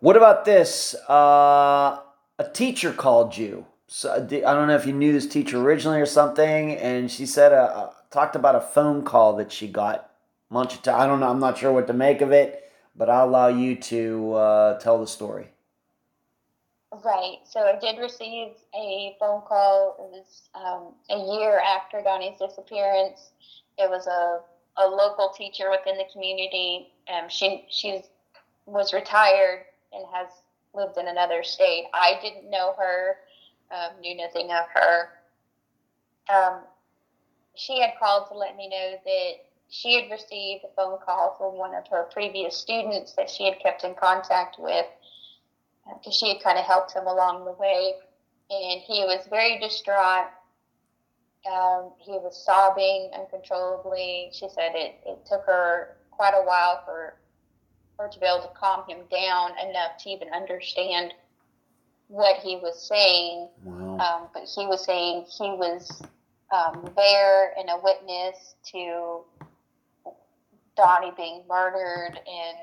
What about this? Uh, a teacher called you. So I don't know if you knew this teacher originally or something, and she said uh, uh, talked about a phone call that she got. Munch of time. I don't know. I'm not sure what to make of it, but I'll allow you to uh, tell the story. Right. So I did receive a phone call. It was um, a year after Donnie's disappearance. It was a, a local teacher within the community. Um, she she was retired and has lived in another state. I didn't know her, um, knew nothing of her. Um, she had called to let me know that she had received a phone call from one of her previous students that she had kept in contact with because she had kind of helped him along the way. And he was very distraught. Um, he was sobbing uncontrollably. She said it, it took her quite a while for her to be able to calm him down enough to even understand what he was saying. Wow. Um, but he was saying he was um, there and a witness to Donnie being murdered and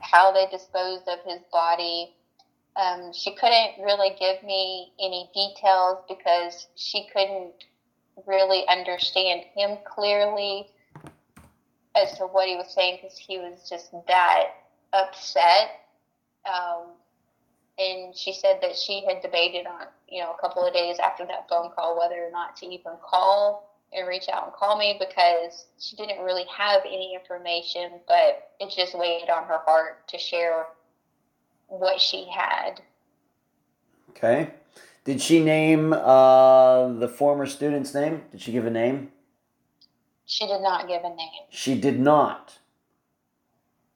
how they disposed of his body. Um, she couldn't really give me any details because she couldn't really understand him clearly as to what he was saying because he was just that upset. Um, and she said that she had debated on, you know, a couple of days after that phone call whether or not to even call and reach out and call me because she didn't really have any information, but it just weighed on her heart to share what she had. Okay. Did she name uh, the former student's name? Did she give a name? She did not give a name. She did not.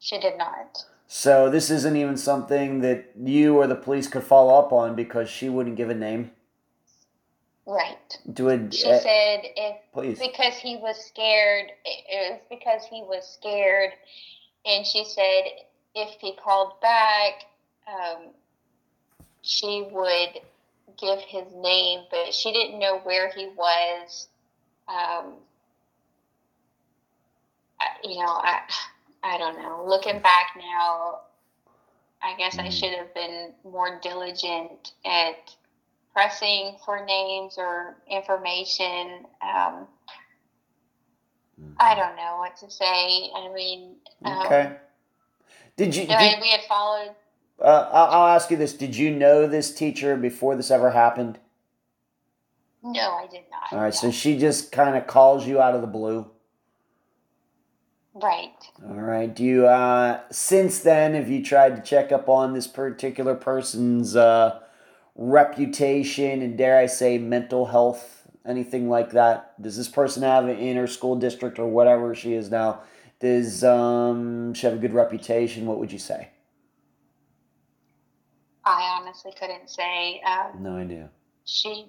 She did not. So this isn't even something that you or the police could follow up on because she wouldn't give a name. Right. Do it, She uh, said if please. because he was scared, it was because he was scared, and she said if he called back, um, she would give his name, but she didn't know where he was. Um, I- you know, I I don't know. Looking back now, I guess I Mhm. should have been more diligent at pressing for names or information. Um, I don't know what to say. I mean, um, Okay. Did you? I mean, Did, we had followed. uh, I'll I'll ask you this. Did you know this teacher before this ever happened? No, I did not. All right, so she just kind of calls you out of the blue. Right. All right. Do you uh since then have you tried to check up on this particular person's uh reputation and dare I say mental health, anything like that? Does this person have in her school district or whatever she is now? Does um she have a good reputation? What would you say? I honestly couldn't say. Um, No idea. she,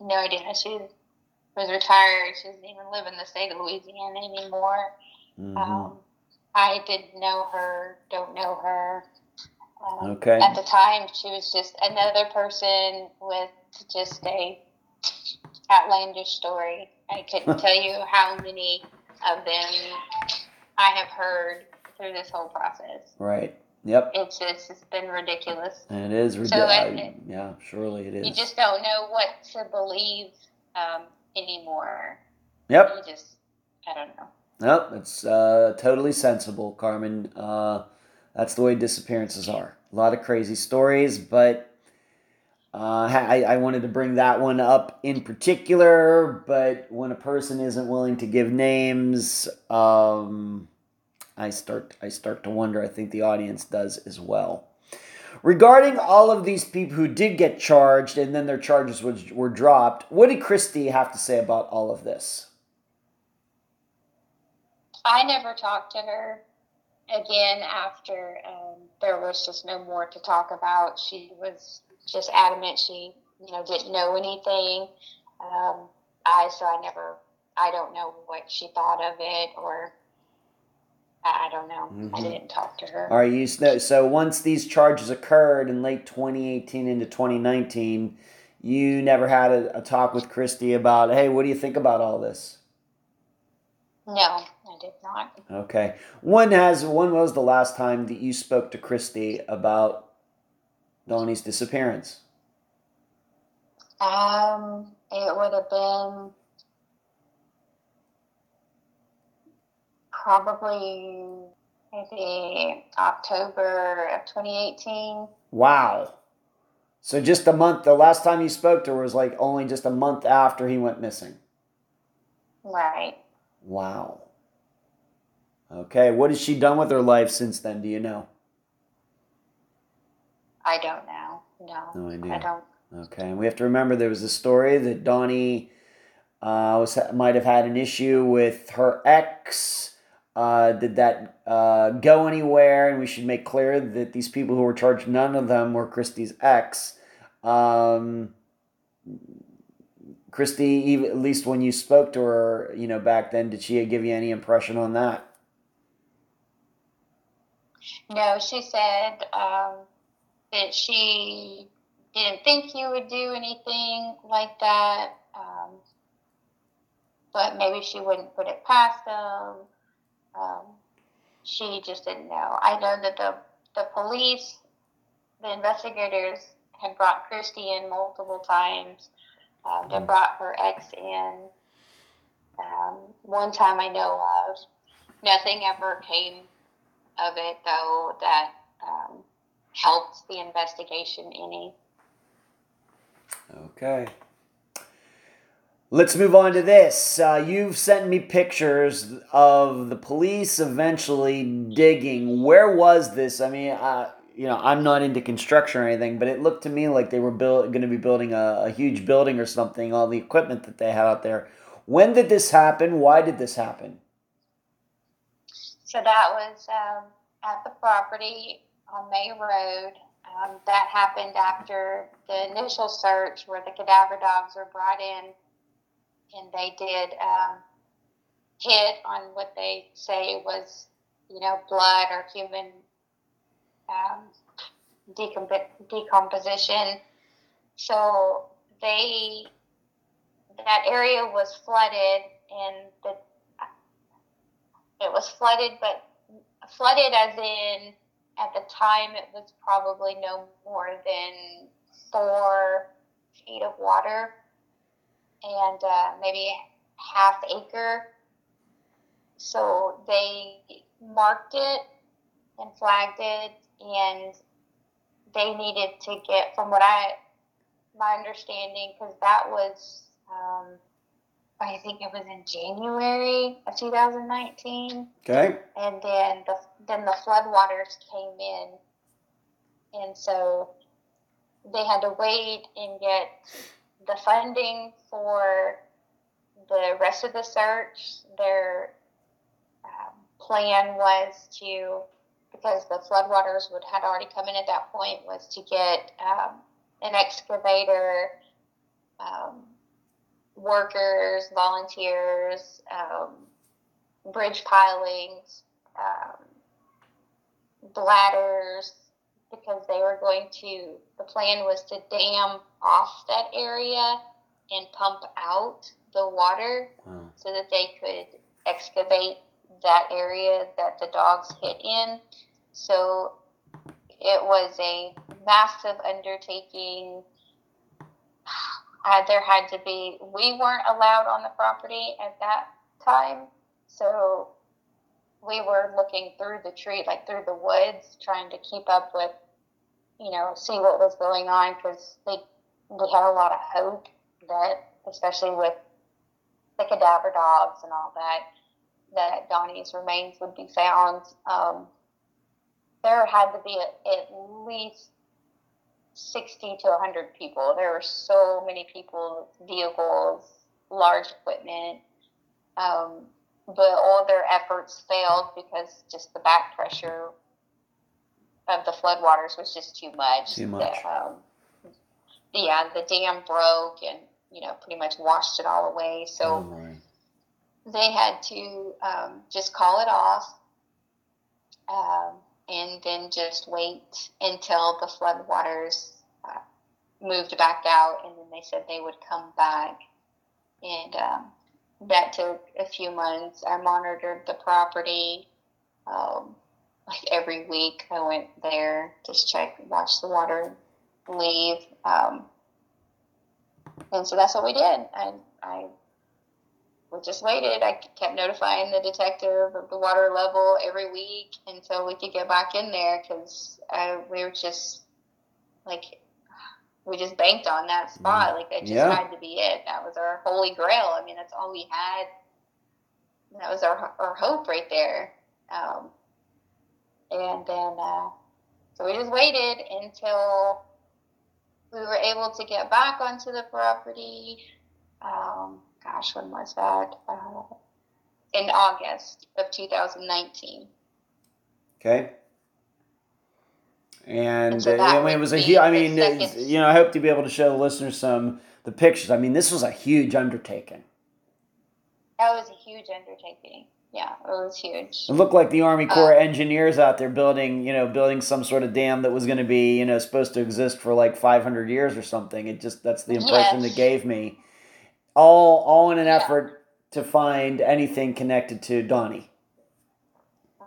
no idea. She was retired. She doesn't even live in the state of Louisiana anymore. Mhm. Um, I didn't know her, don't know her. Um, Okay. At the time, she was just another person with just a outlandish story. I couldn't tell you how many of them I have heard through this whole process. Right. Yep. It's just it's been ridiculous. And it is ridiculous. it- yeah, surely it is. You just don't know what to believe um, anymore. yep. You just, I don't know. Nope, it's uh, totally sensible, Carmen. Uh, that's the way disappearances are. A lot of crazy stories, but uh, I, I wanted to bring that one up in particular. But when a person isn't willing to give names, um, I start I start to wonder. I think the audience does as well. Regarding all of these people who did get charged and then their charges was, were dropped, what did Christy have to say about all of this? I never talked to her again after um, there was just no more to talk about. She was just adamant she, you know, didn't know anything. Um, I so I never, I don't know what she thought of it or I I don't know. I Mhm. didn't talk to her. Right, you so once these charges occurred in late 2018 into 2019, you never had a, a talk with Christy about, hey, what do you think about all this? No, I did not. Okay. When has when was the last time that you spoke to Christy about Donnie's disappearance? Um, it would have been probably maybe October of 2018. Wow. So just a month. The last time you spoke to her was like only just a month after he went missing. Right. Wow. Okay. What has she done with her life since then? Do you know? I don't know. No, No idea. I don't. Okay, and we have to remember there was a story that Donnie uh, was might have had an issue with her ex. Uh, did that uh, go anywhere? And we should make clear that these people who were charged, none of them were Christy's ex. Um, Christy, at least when you spoke to her, you know, back then, did she give you any impression on that? No, she said um, that she didn't think you would do anything like that, um, but maybe she wouldn't put it past him. Um, she just didn't know. I know that the the police, the investigators, had brought Christy in multiple times. Um, they Mm. brought her ex in. Um, one time I know of. Nothing ever came of it, though, that um, helped the investigation any. Okay. Let's move on to this. Uh, you've sent me pictures of the police eventually digging. Where was this? I mean, uh, you know, I'm not into construction or anything, but it looked to me like they were build, going to be building a, a huge building or something, all the equipment that they had out there. When did this happen? Why did this happen? So that was um, at the property on May Road. Um, that happened after the initial search where the cadaver dogs were brought in and they did um, hit on what they say was, you know, blood or human um, decomp- decomposition. So they, that area was flooded and the it was flooded, but flooded as in at the time it was probably no more than four feet of water and uh, maybe half acre. So they marked it and flagged it, and they needed to get, from what I, my understanding, because that was Um, I think it was in January of 2019. Okay. And then the then the floodwaters came in, and so they had to wait and get the funding for the rest of the search. Their um, plan was to, because the floodwaters would had already come in at that point, was to get um, an excavator, um, workers, volunteers, um, bridge pilings, um, bladders, because they were going to, the plan was to dam off that area and pump out the water Wow. so that they could excavate that area that the dogs hit in. So it was a massive undertaking. There had to be, we weren't allowed on the property at that time. So we were looking through the tree, like through the woods, trying to keep up with, you know, see what was going on because they we had a lot of hope that, especially with the cadaver dogs and all that, that Donnie's remains would be found. Um, there had to be at least 60 to 100 people. There were so many people, vehicles, large equipment. Um, but all their efforts failed because just the back pressure of the floodwaters was just too much. Too much. The, um, yeah, the dam broke and you know pretty much washed it all away. So Oh, they had to um, just call it off um, and then just wait until the floodwaters uh, moved back out, and then they said they would come back. And um, that took a few months. I monitored the property. Um, like every week, I went there, just check, watch the water leave. Um, and so that's what we did. I, I we just waited. I kept notifying the detective of the water level every week until we could get back in there because we were just like we just banked on that spot. Like that just Yeah. had to be it. That was our holy grail. I mean, that's all we had. That was our our hope right there. Um, and then uh, so we just waited until we were able to get back onto the property. Um, gosh, when was that? Uh, in August of 2019. Okay. And And so uh, I mean, it was a huge. I mean, you know, I hope to be able to show the listeners some the pictures. I mean, this was a huge undertaking. That was a huge undertaking. Yeah, it was huge. It looked like the Army Corps Uh, engineers out there building, you know, building some sort of dam that was going to be, you know, supposed to exist for like 500 years or something. It just that's the impression Yes. it gave me. All all in an Yeah. effort to find anything connected to Donnie.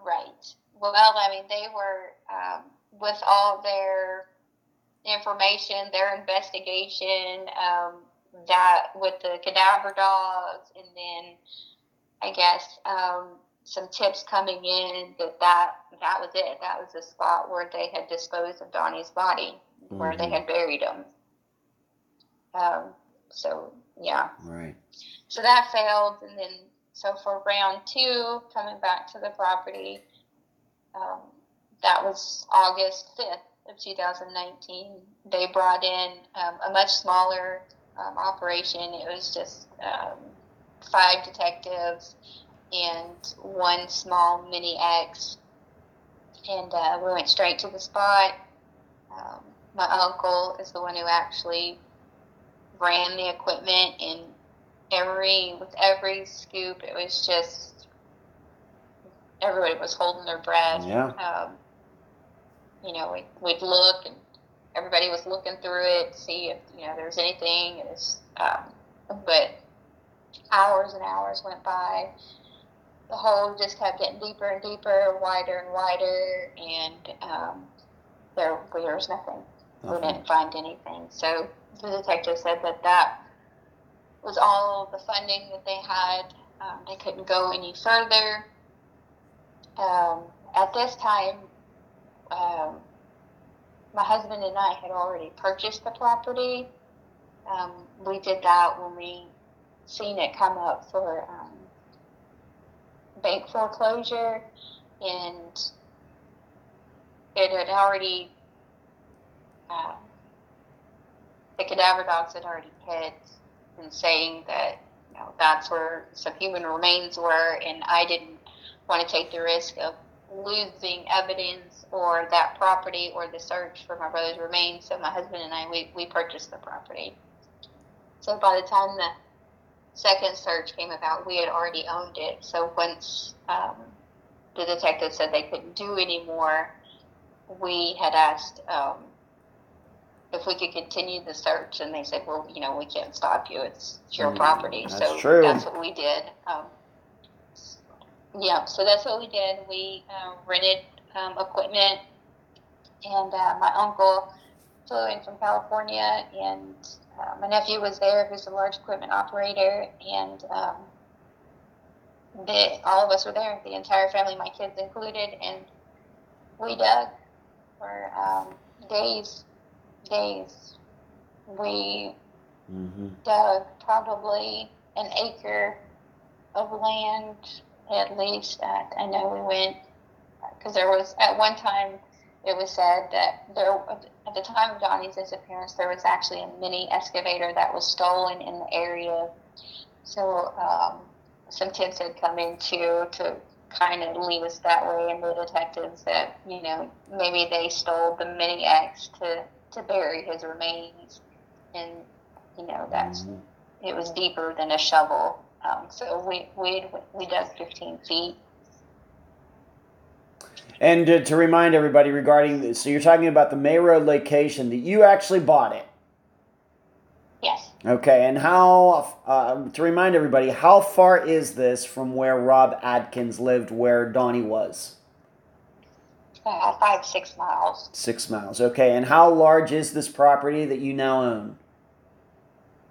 Right. Well, I mean, they were um, with all their information, their investigation, um, that with the cadaver dogs, and then I guess um, some tips coming in that, that that was it. That was the spot where they had disposed of Donnie's body, where they Mhm. had buried him. Um, so yeah. Right. So that failed, and then so for round two, coming back to the property, um, that was August fifth of 2019. They brought in um, a much smaller um, operation. It was just um, five detectives and one small mini X, and uh, we went straight to the spot. Um, my uncle is the one who actually ran the equipment and every with every scoop it was just everybody was holding their breath. Yeah. um, you know we, we'd look and everybody was looking through it to see if you know there was anything. It was, um, but hours and hours went by. The hole just kept getting deeper and deeper wider and wider and um, there, there was nothing. We didn't find anything. So the detective said that that was all the funding that they had. Um, they couldn't go any further. Um, at this time, um, my husband and I had already purchased the property. Um, we did that when we seen it come up for um, bank foreclosure, and it had already. Um, the cadaver dogs had already hit and saying that you know that's where some human remains were, and I didn't want to take the risk of losing evidence or that property or the search for my brother's remains. So my husband and I we, we purchased the property. So by the time the second search came about, we had already owned it. So once um, the detective said they couldn't do any more, we had asked um, if we could continue the search, and they said, "Well, you know, we can't stop you. It's, your Mm, property." that's so true. that's what we did. Um, yeah, so that's what we did. We uh, rented um, equipment, and uh, my uncle flew in from California, and uh, my nephew was there, who's a large equipment operator, and um, the, all of us were there, the entire family, my kids included, and we dug for um, days, days. We hmm dug probably an acre of land at least. Uh, I know we went because there was at one time it was said that there at the time of Donnie's disappearance there was actually a mini excavator that was stolen in the area. So um, some tips had come in too to kind of lead us that way, and the detectives that you know maybe they stole the mini X to to bury his remains, and you know that's Mhm. it was deeper than a shovel. Um, so we we we dug 15 feet. And uh, to remind everybody regarding this, so you're talking about the May Road location that you actually bought it. Yes, Okay, and how, uh, to remind everybody, how far is this from where Rob Atkins lived, where Donnie was? Uh, five six miles. Six miles. Okay, and how large is this property that you now own?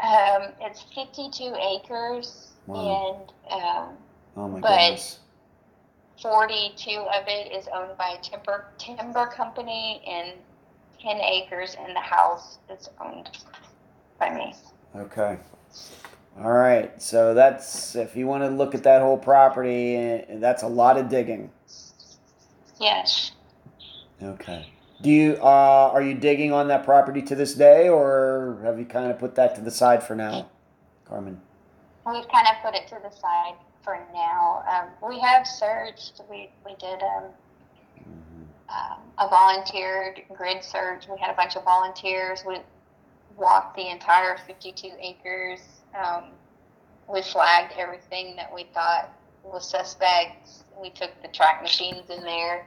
Um, it's 52 acres, Wow. and um, Oh my But- goodness. 42 of it is owned by a timber timber company, and 10 acres in the house is owned by me. Okay. All right, so that's, if you want to look at that whole property, eh, that's a lot of digging. Yes. Okay. Do you, uh, are you digging on that property to this day, or have you kind of put that to the side for now, Carmen? We've kind of put it to the side for now. Um, we have searched. We we did um, um, a volunteer grid search. We had a bunch of volunteers. We walked the entire 52 acres. Um, we flagged everything that we thought was suspect. We took the track machines in there.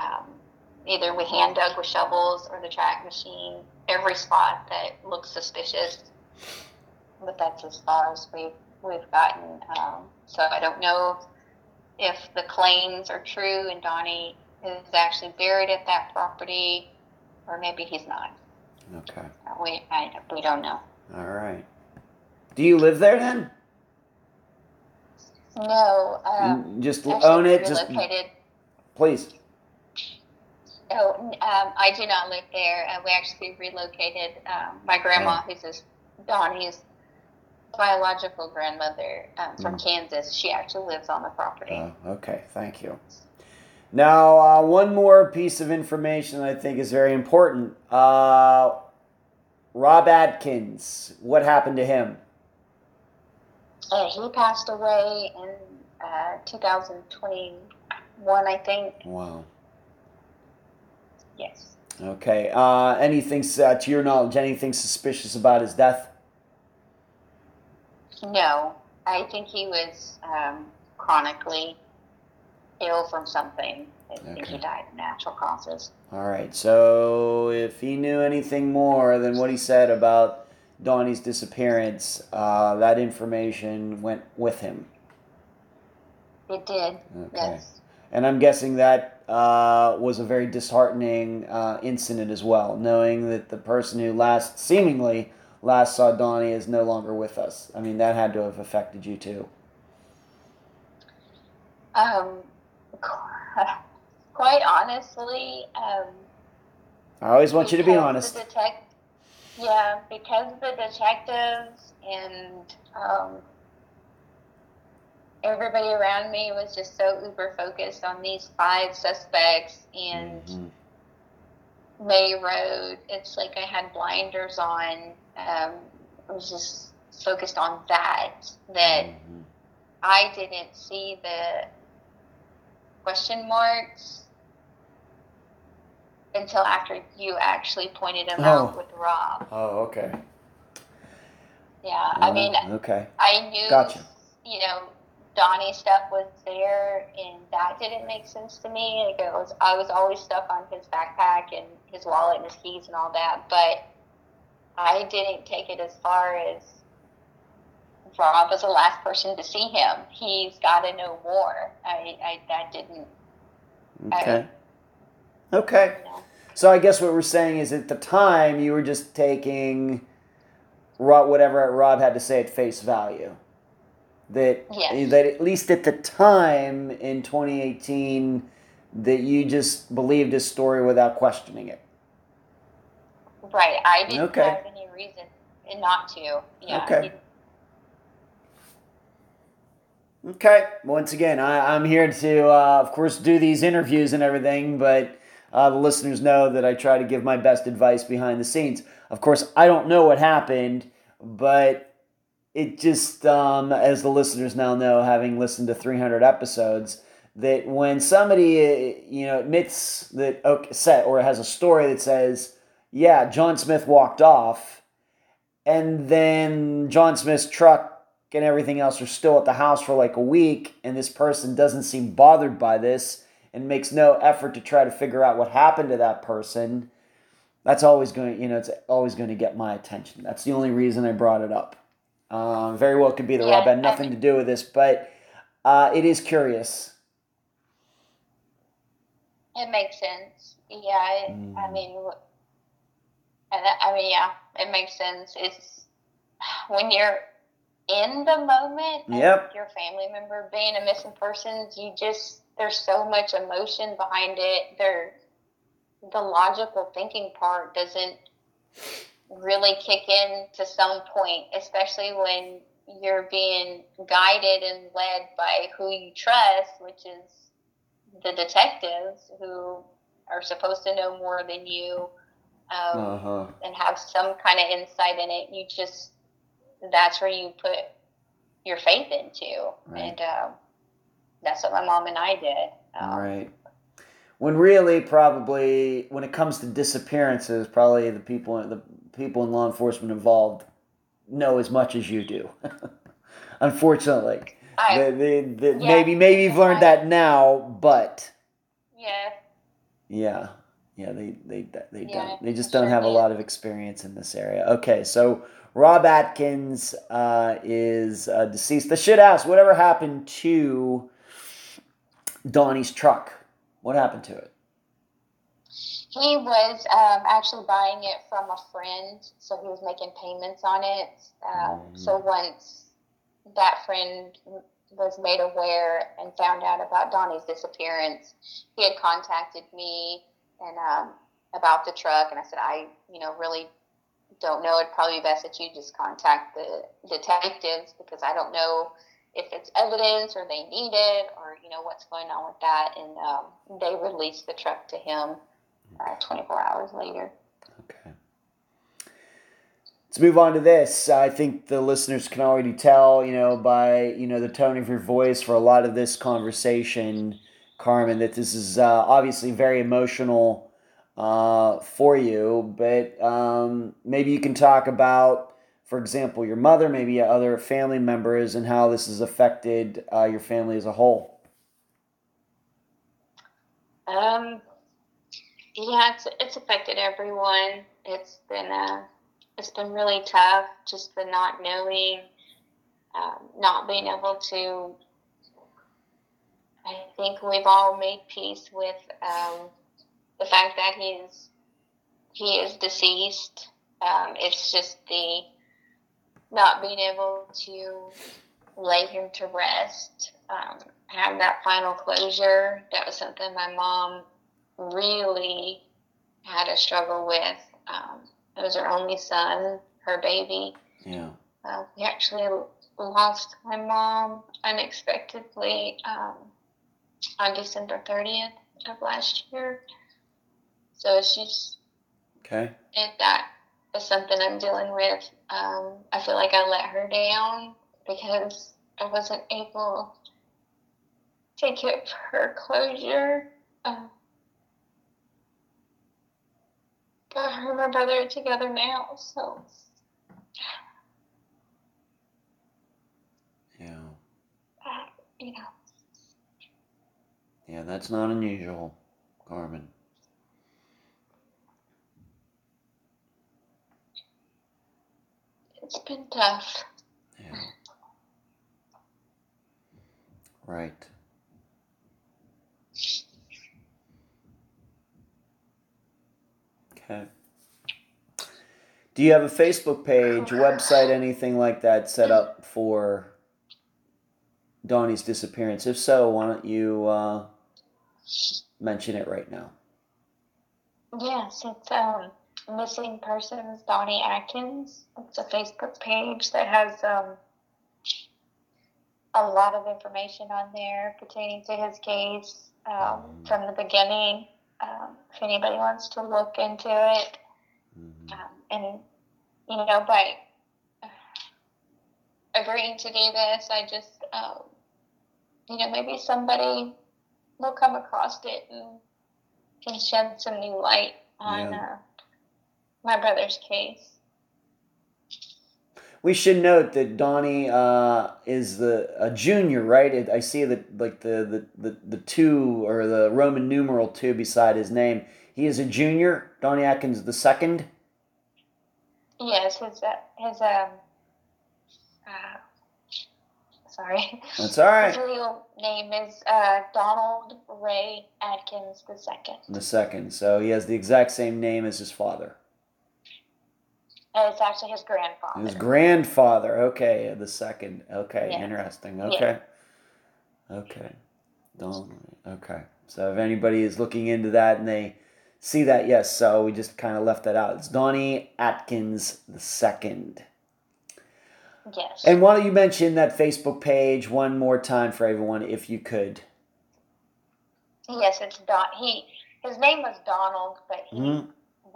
Um, either we hand dug with shovels or the track machine. Every spot that looks suspicious. But that's as far as we've we've gotten. Um, so I don't know if the claims are true and Donnie is actually buried at that property, or maybe he's not. Okay. Uh, We I, we don't know. All right. Do you live there then? No. Um, just own it, just please. Oh, um, I do not live there. Uh, we actually relocated. Um, my grandma, who's his Donnie's biological grandmother um, from Mm. Kansas, she actually lives on the property. Oh, okay, thank you. Now, uh, one more piece of information I think is very important. Uh, Rob Atkins, what happened to him? Uh, he passed away in uh, 2021, I think. Wow. Yes. Okay. Uh, anything, uh, to your knowledge, anything suspicious about his death? No, I think he was um, chronically ill from something. I think Okay. he died of natural causes. All right. So, if he knew anything more than what he said about Donnie's disappearance, uh, that information went with him. It did. Okay. Yes. And I'm guessing that uh, was a very disheartening uh, incident as well, knowing that the person who last, seemingly last saw Donnie is no longer with us. I mean, that had to have affected you too. Um, quite honestly, um, I always want you to be honest. The detect- Yeah, because the detectives and um, everybody around me was just so uber focused on these five suspects and mm-hmm. May Road. It's like I had blinders on. Um, I was just focused on that. That mm-hmm. I didn't see the question marks until after you actually pointed them oh. out with Rob. Oh, okay. Yeah, I mean, okay. I knew, gotcha. you know, Donnie stuff was there, and that didn't make sense to me. Like it was, I was always stuck on his backpack and his wallet and his keys and all that, but I didn't take it as far as Rob was the last person to see him. He's got to know more. I, I that didn't. Okay. I, okay. You know. So I guess what we're saying is at the time you were just taking Rob, whatever Rob had to say at face value. That yes. that at least at the time in 2018 that you just believed his story without questioning it. Right. I didn't okay. have any reason not to. Yeah. Okay. Okay. Once again, I, I'm here to, uh, of course, do these interviews and everything, but uh, the listeners know that I try to give my best advice behind the scenes. Of course, I don't know what happened, but it just, um, as the listeners now know, having listened to 300 episodes, that when somebody, you know, admits that, okay, set or has a story that says, yeah, John Smith walked off, and then John Smith's truck and everything else are still at the house for like a week, and this person doesn't seem bothered by this and makes no effort to try to figure out what happened to that person, that's always going, you know, it's always going to get my attention. That's the only reason I brought it up. Um, very well could be the yeah, Rob had nothing to do with this, but uh, it is curious. It makes sense. Yeah, it, mm. I mean, I mean, yeah, it makes sense. It's when you're in the moment, yep. your family member being a missing person, you just there's so much emotion behind it. There, the logical thinking part doesn't really kick in to some point, especially when you're being guided and led by who you trust, which is the detectives who are supposed to know more than you um, uh-huh. and have some kind of insight in it. You just that's where you put your faith into, right. and um, that's what my mom and I did. Um, All right. When really, probably, when it comes to disappearances, probably the people the people in law enforcement involved know as much as you do. Unfortunately, I, they, they, yeah, maybe maybe you've learned I, that now, but yeah, yeah, yeah, they they they yeah, don't they just don't sure have a lot of experience in this area. Okay, so Rob Atkins uh, is uh, deceased. The shit ass. Whatever happened to Donnie's truck. What happened to it? He was um, actually buying it from a friend, so he was making payments on it. Um, mm. So once that friend was made aware and found out about Donnie's disappearance, he had contacted me and um, about the truck, and I said, I, you know, really don't know. It'd probably be best that you just contact the detectives because I don't know if it's evidence or they need it or you know what's going on with that and um, they released the truck to him uh, 24 hours later. Okay. Let's move on to this. I think the listeners can already tell you know by you know the tone of your voice for a lot of this conversation carmen that this is uh, obviously very emotional uh, for you. But um, maybe you can talk about for example, your mother, maybe other family members, and how this has affected uh, your family as a whole? Um, yeah, it's it's affected everyone. It's been uh, it's been really tough, just the not knowing, um, not being able to. I think we've all made peace with um, the fact that he's he is deceased. Um, it's just the not being able to lay him to rest, um, have that final closure. That was something my mom really had a struggle with. Um, it was her only son, her baby. Yeah. Uh, we actually lost my mom unexpectedly um, on December 30th of last year. So she's Okay. and that is something I'm dealing with. Um, I feel like I let her down because I wasn't able to give her closure. Um, but her and my brother are together now, so Yeah. uh, you know, Yeah, that's not unusual, Carmen. it's been tough. Yeah. Right. Do you have a Facebook page, website, anything like that set up for Donnie's disappearance? If so, why don't you uh, mention it right now? Yes, it's um, missing persons Donnie Atkins. It's a Facebook page that has um, a lot of information on there pertaining to his case um, from the beginning. Um, if anybody wants to look into it, Mhm. um, and you know, by agreeing to do this, I just um, you know maybe somebody will come across it and can shed some new light on Yeah. uh, my brother's case. We should note that Donnie uh, is the a junior, right? It, I see that like the, the, the, the two or the Roman numeral two beside his name. He is a junior. Donnie Atkins the second. Yes, his uh, his um, uh, sorry, That's all his real name is uh, Donald Raye Atkins the second. The second. So he has the exact same name as his father. It's actually his grandfather. His grandfather. Okay, the second. Okay, Yeah. interesting. Okay. Okay. Donnie. Okay. So if anybody is looking into that and they see that, yes. So we just kind of left that out. It's Donnie Atkins the second. yes. And why don't you mention that Facebook page one more time for everyone, if you could? Yes, it's Don. He his name was Donald, but he Mhm.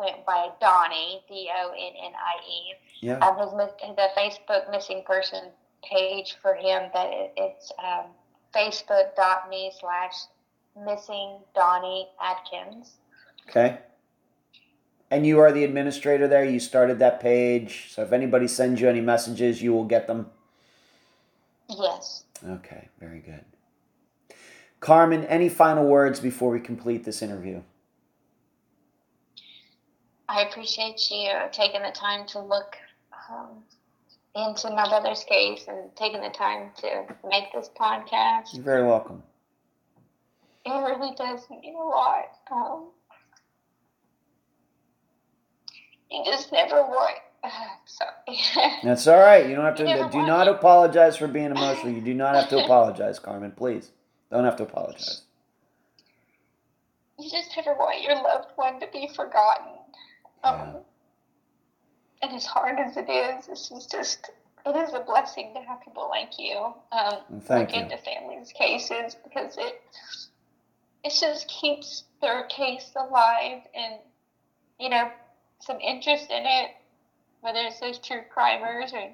Went by Donnie, D O N N I E. Yeah. Um, his the Facebook missing person page for him that it, it's um, facebook.me slash missing Donnie Atkins. Okay. And you are the administrator there. You started that page. So if anybody sends you any messages, you will get them. Yes. Okay, very good. Carmen, any final words before we complete this interview? I appreciate you taking the time to look um, into my brother's case and taking the time to make this podcast. You're very welcome. It really does mean a lot. Um, you just never want. sorry. That's all right. You don't have to. Do not it. apologize for being emotional. You do not have to apologize, Carmen. Please, don't have to apologize. you just never want your loved one to be forgotten. Um, Yeah. And as hard as it is, this is just. It is a blessing to have people like you um, thank look you. into families' cases because it it just keeps their case alive and you know some interest in it, whether it's those true crimers or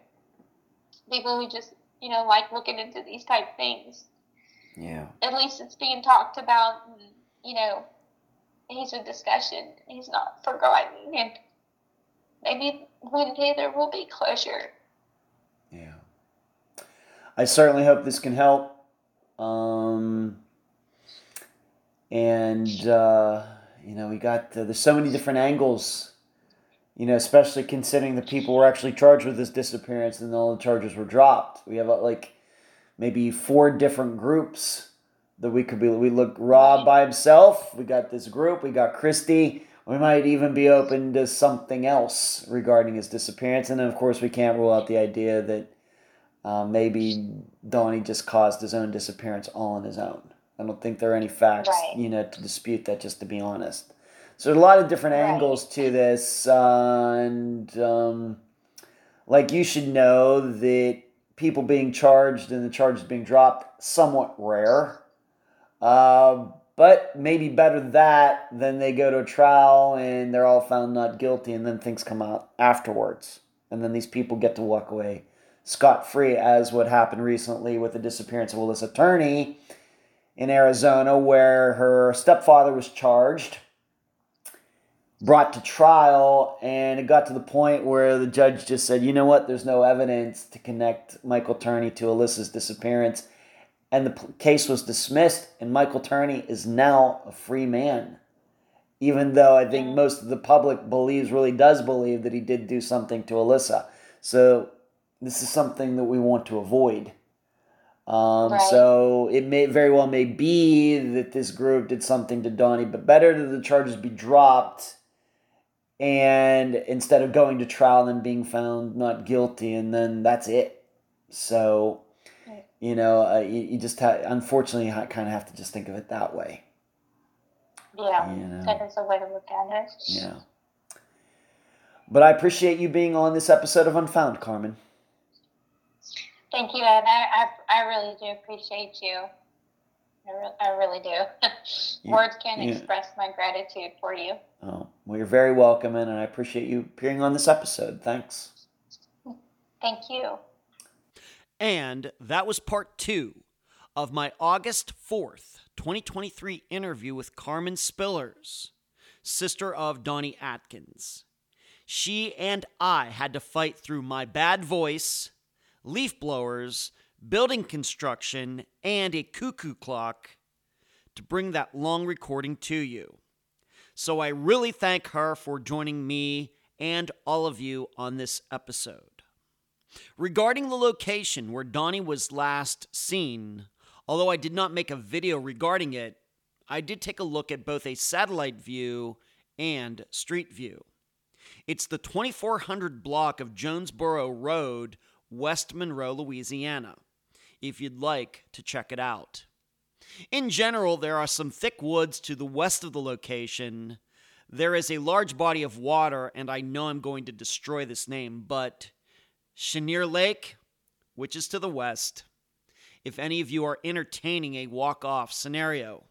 people who just you know like looking into these type things. Yeah. At least it's being talked about, and you know he's a discussion. He's not forgotten, and maybe one day there will be closure. Yeah. I certainly hope this can help. Um, and, uh, you know, we got, uh, there's so many different angles, you know, especially considering the people were actually charged with this disappearance and all the charges were dropped. We have uh, like maybe four different groups that we could be. We look Rob by himself. We got this group. We got Christy. We might even be open to something else regarding his disappearance. And then, of course, we can't rule out the idea that uh, maybe Donnie just caused his own disappearance all on his own. I don't think there are any facts, Right. you know, to dispute that. Just to be honest, So there's a lot of different Right. angles to this, uh, and um, like you should know that people being charged and the charges being dropped somewhat rare. Uh, but maybe better that than they go to a trial and they're all found not guilty, and then things come out afterwards, and then these people get to walk away scot free, as what happened recently with the disappearance of Alyssa Turney in Arizona, where her stepfather was charged brought to trial, and it got to the point where the judge just said, "You know what? There's no evidence to connect Michael Turney to Alyssa's disappearance," and the p- case was dismissed. And Michael Turney is now a free man, even though I think most of the public believes, really does believe that he did do something to Alyssa. So this is something that we want to avoid. Um, Right. So it may very well may be that this group did something to Donnie, but better that the charges be dropped and instead of going to trial and being found not guilty and then that's it so. You know uh, you, you just ha- unfortunately you kind of have to just think of it that way Yeah, you know that is a way to look at it. yeah but i appreciate you being on this episode of unfound carmen Thank you, and I, I, I really do appreciate you. I, re- I really do. Words can't yeah. express my gratitude for you. oh well you're very welcome and i appreciate you appearing on this episode thanks Thank you. And that was part two of my August 4th, 2023 interview with Carmen Spillers, sister of Donnie Atkins. She and I had to fight through my bad voice, leaf blowers, building construction, and a cuckoo clock to bring that long recording to you. So I really thank her for joining me and all of you on this episode. Regarding the location where Donnie was last seen, although I did not make a video regarding it, I did take a look at both a satellite view and street view. It's the 2400 block of Jonesboro Road, West Monroe, Louisiana, if you'd like to check it out. In general, there are some thick woods to the west of the location. There is a large body of water, and I know I'm going to destroy this name, but Cheniere Lake, which is to the west, if any of you are entertaining a walk off scenario.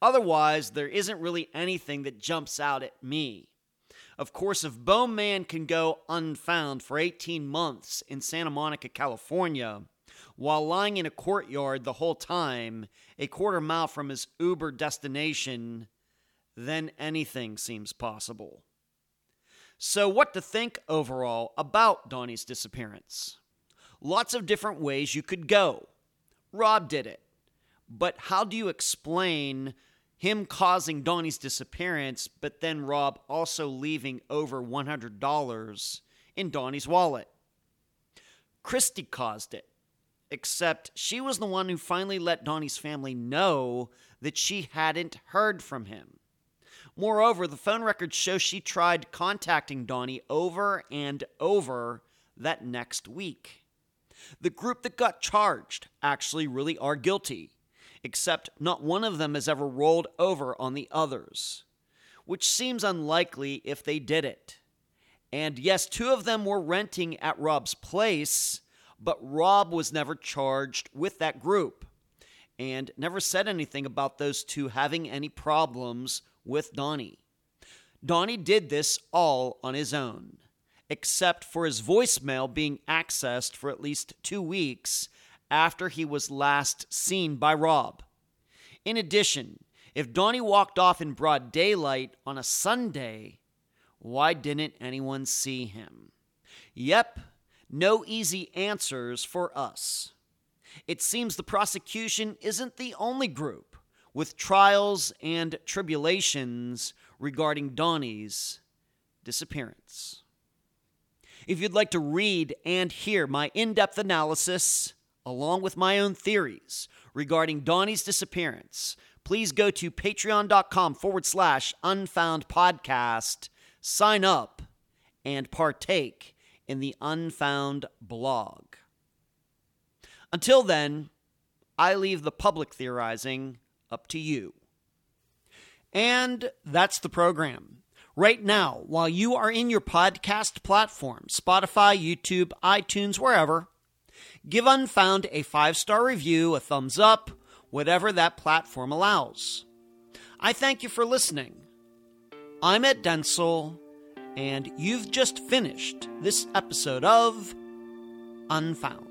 Otherwise, there isn't really anything that jumps out at me. Of course, if Bowman can go unfound for 18 months in Santa Monica, California, while lying in a courtyard the whole time, a quarter mile from his Uber destination, then anything seems possible. So, what to think overall about Donnie's disappearance? Lots of different ways you could go. Rob did it. But how do you explain him causing Donnie's disappearance, but then Rob also leaving over $100 in Donnie's wallet? Christy caused it, except she was the one who finally let Donnie's family know that she hadn't heard from him. Moreover, the phone records show she tried contacting Donnie over and over that next week. The group that got charged actually really are guilty, except not one of them has ever rolled over on the others, which seems unlikely if they did it. And yes, two of them were renting at Rob's place, but Rob was never charged with that group and never said anything about those two having any problems with Donnie. Donnie did this all on his own, except for his voicemail being accessed for at least two weeks after he was last seen by Rob. In addition, if Donnie walked off in broad daylight on a Sunday, why didn't anyone see him? Yep, no easy answers for us. It seems the prosecution isn't the only group with trials and tribulations regarding Donnie's disappearance. If you'd like to read and hear my in depth analysis, along with my own theories regarding Donnie's disappearance, please go to patreon.com forward slash unfound podcast, sign up, and partake in the Unfound blog. Until then, I leave the public theorizing up to you. And that's the program. Right now, while you are in your podcast platform, Spotify, YouTube, iTunes, wherever, give Unfound a five star review, a thumbs up, whatever that platform allows. I thank you for listening. I'm Ed Dentzel, and you've just finished this episode of Unfound.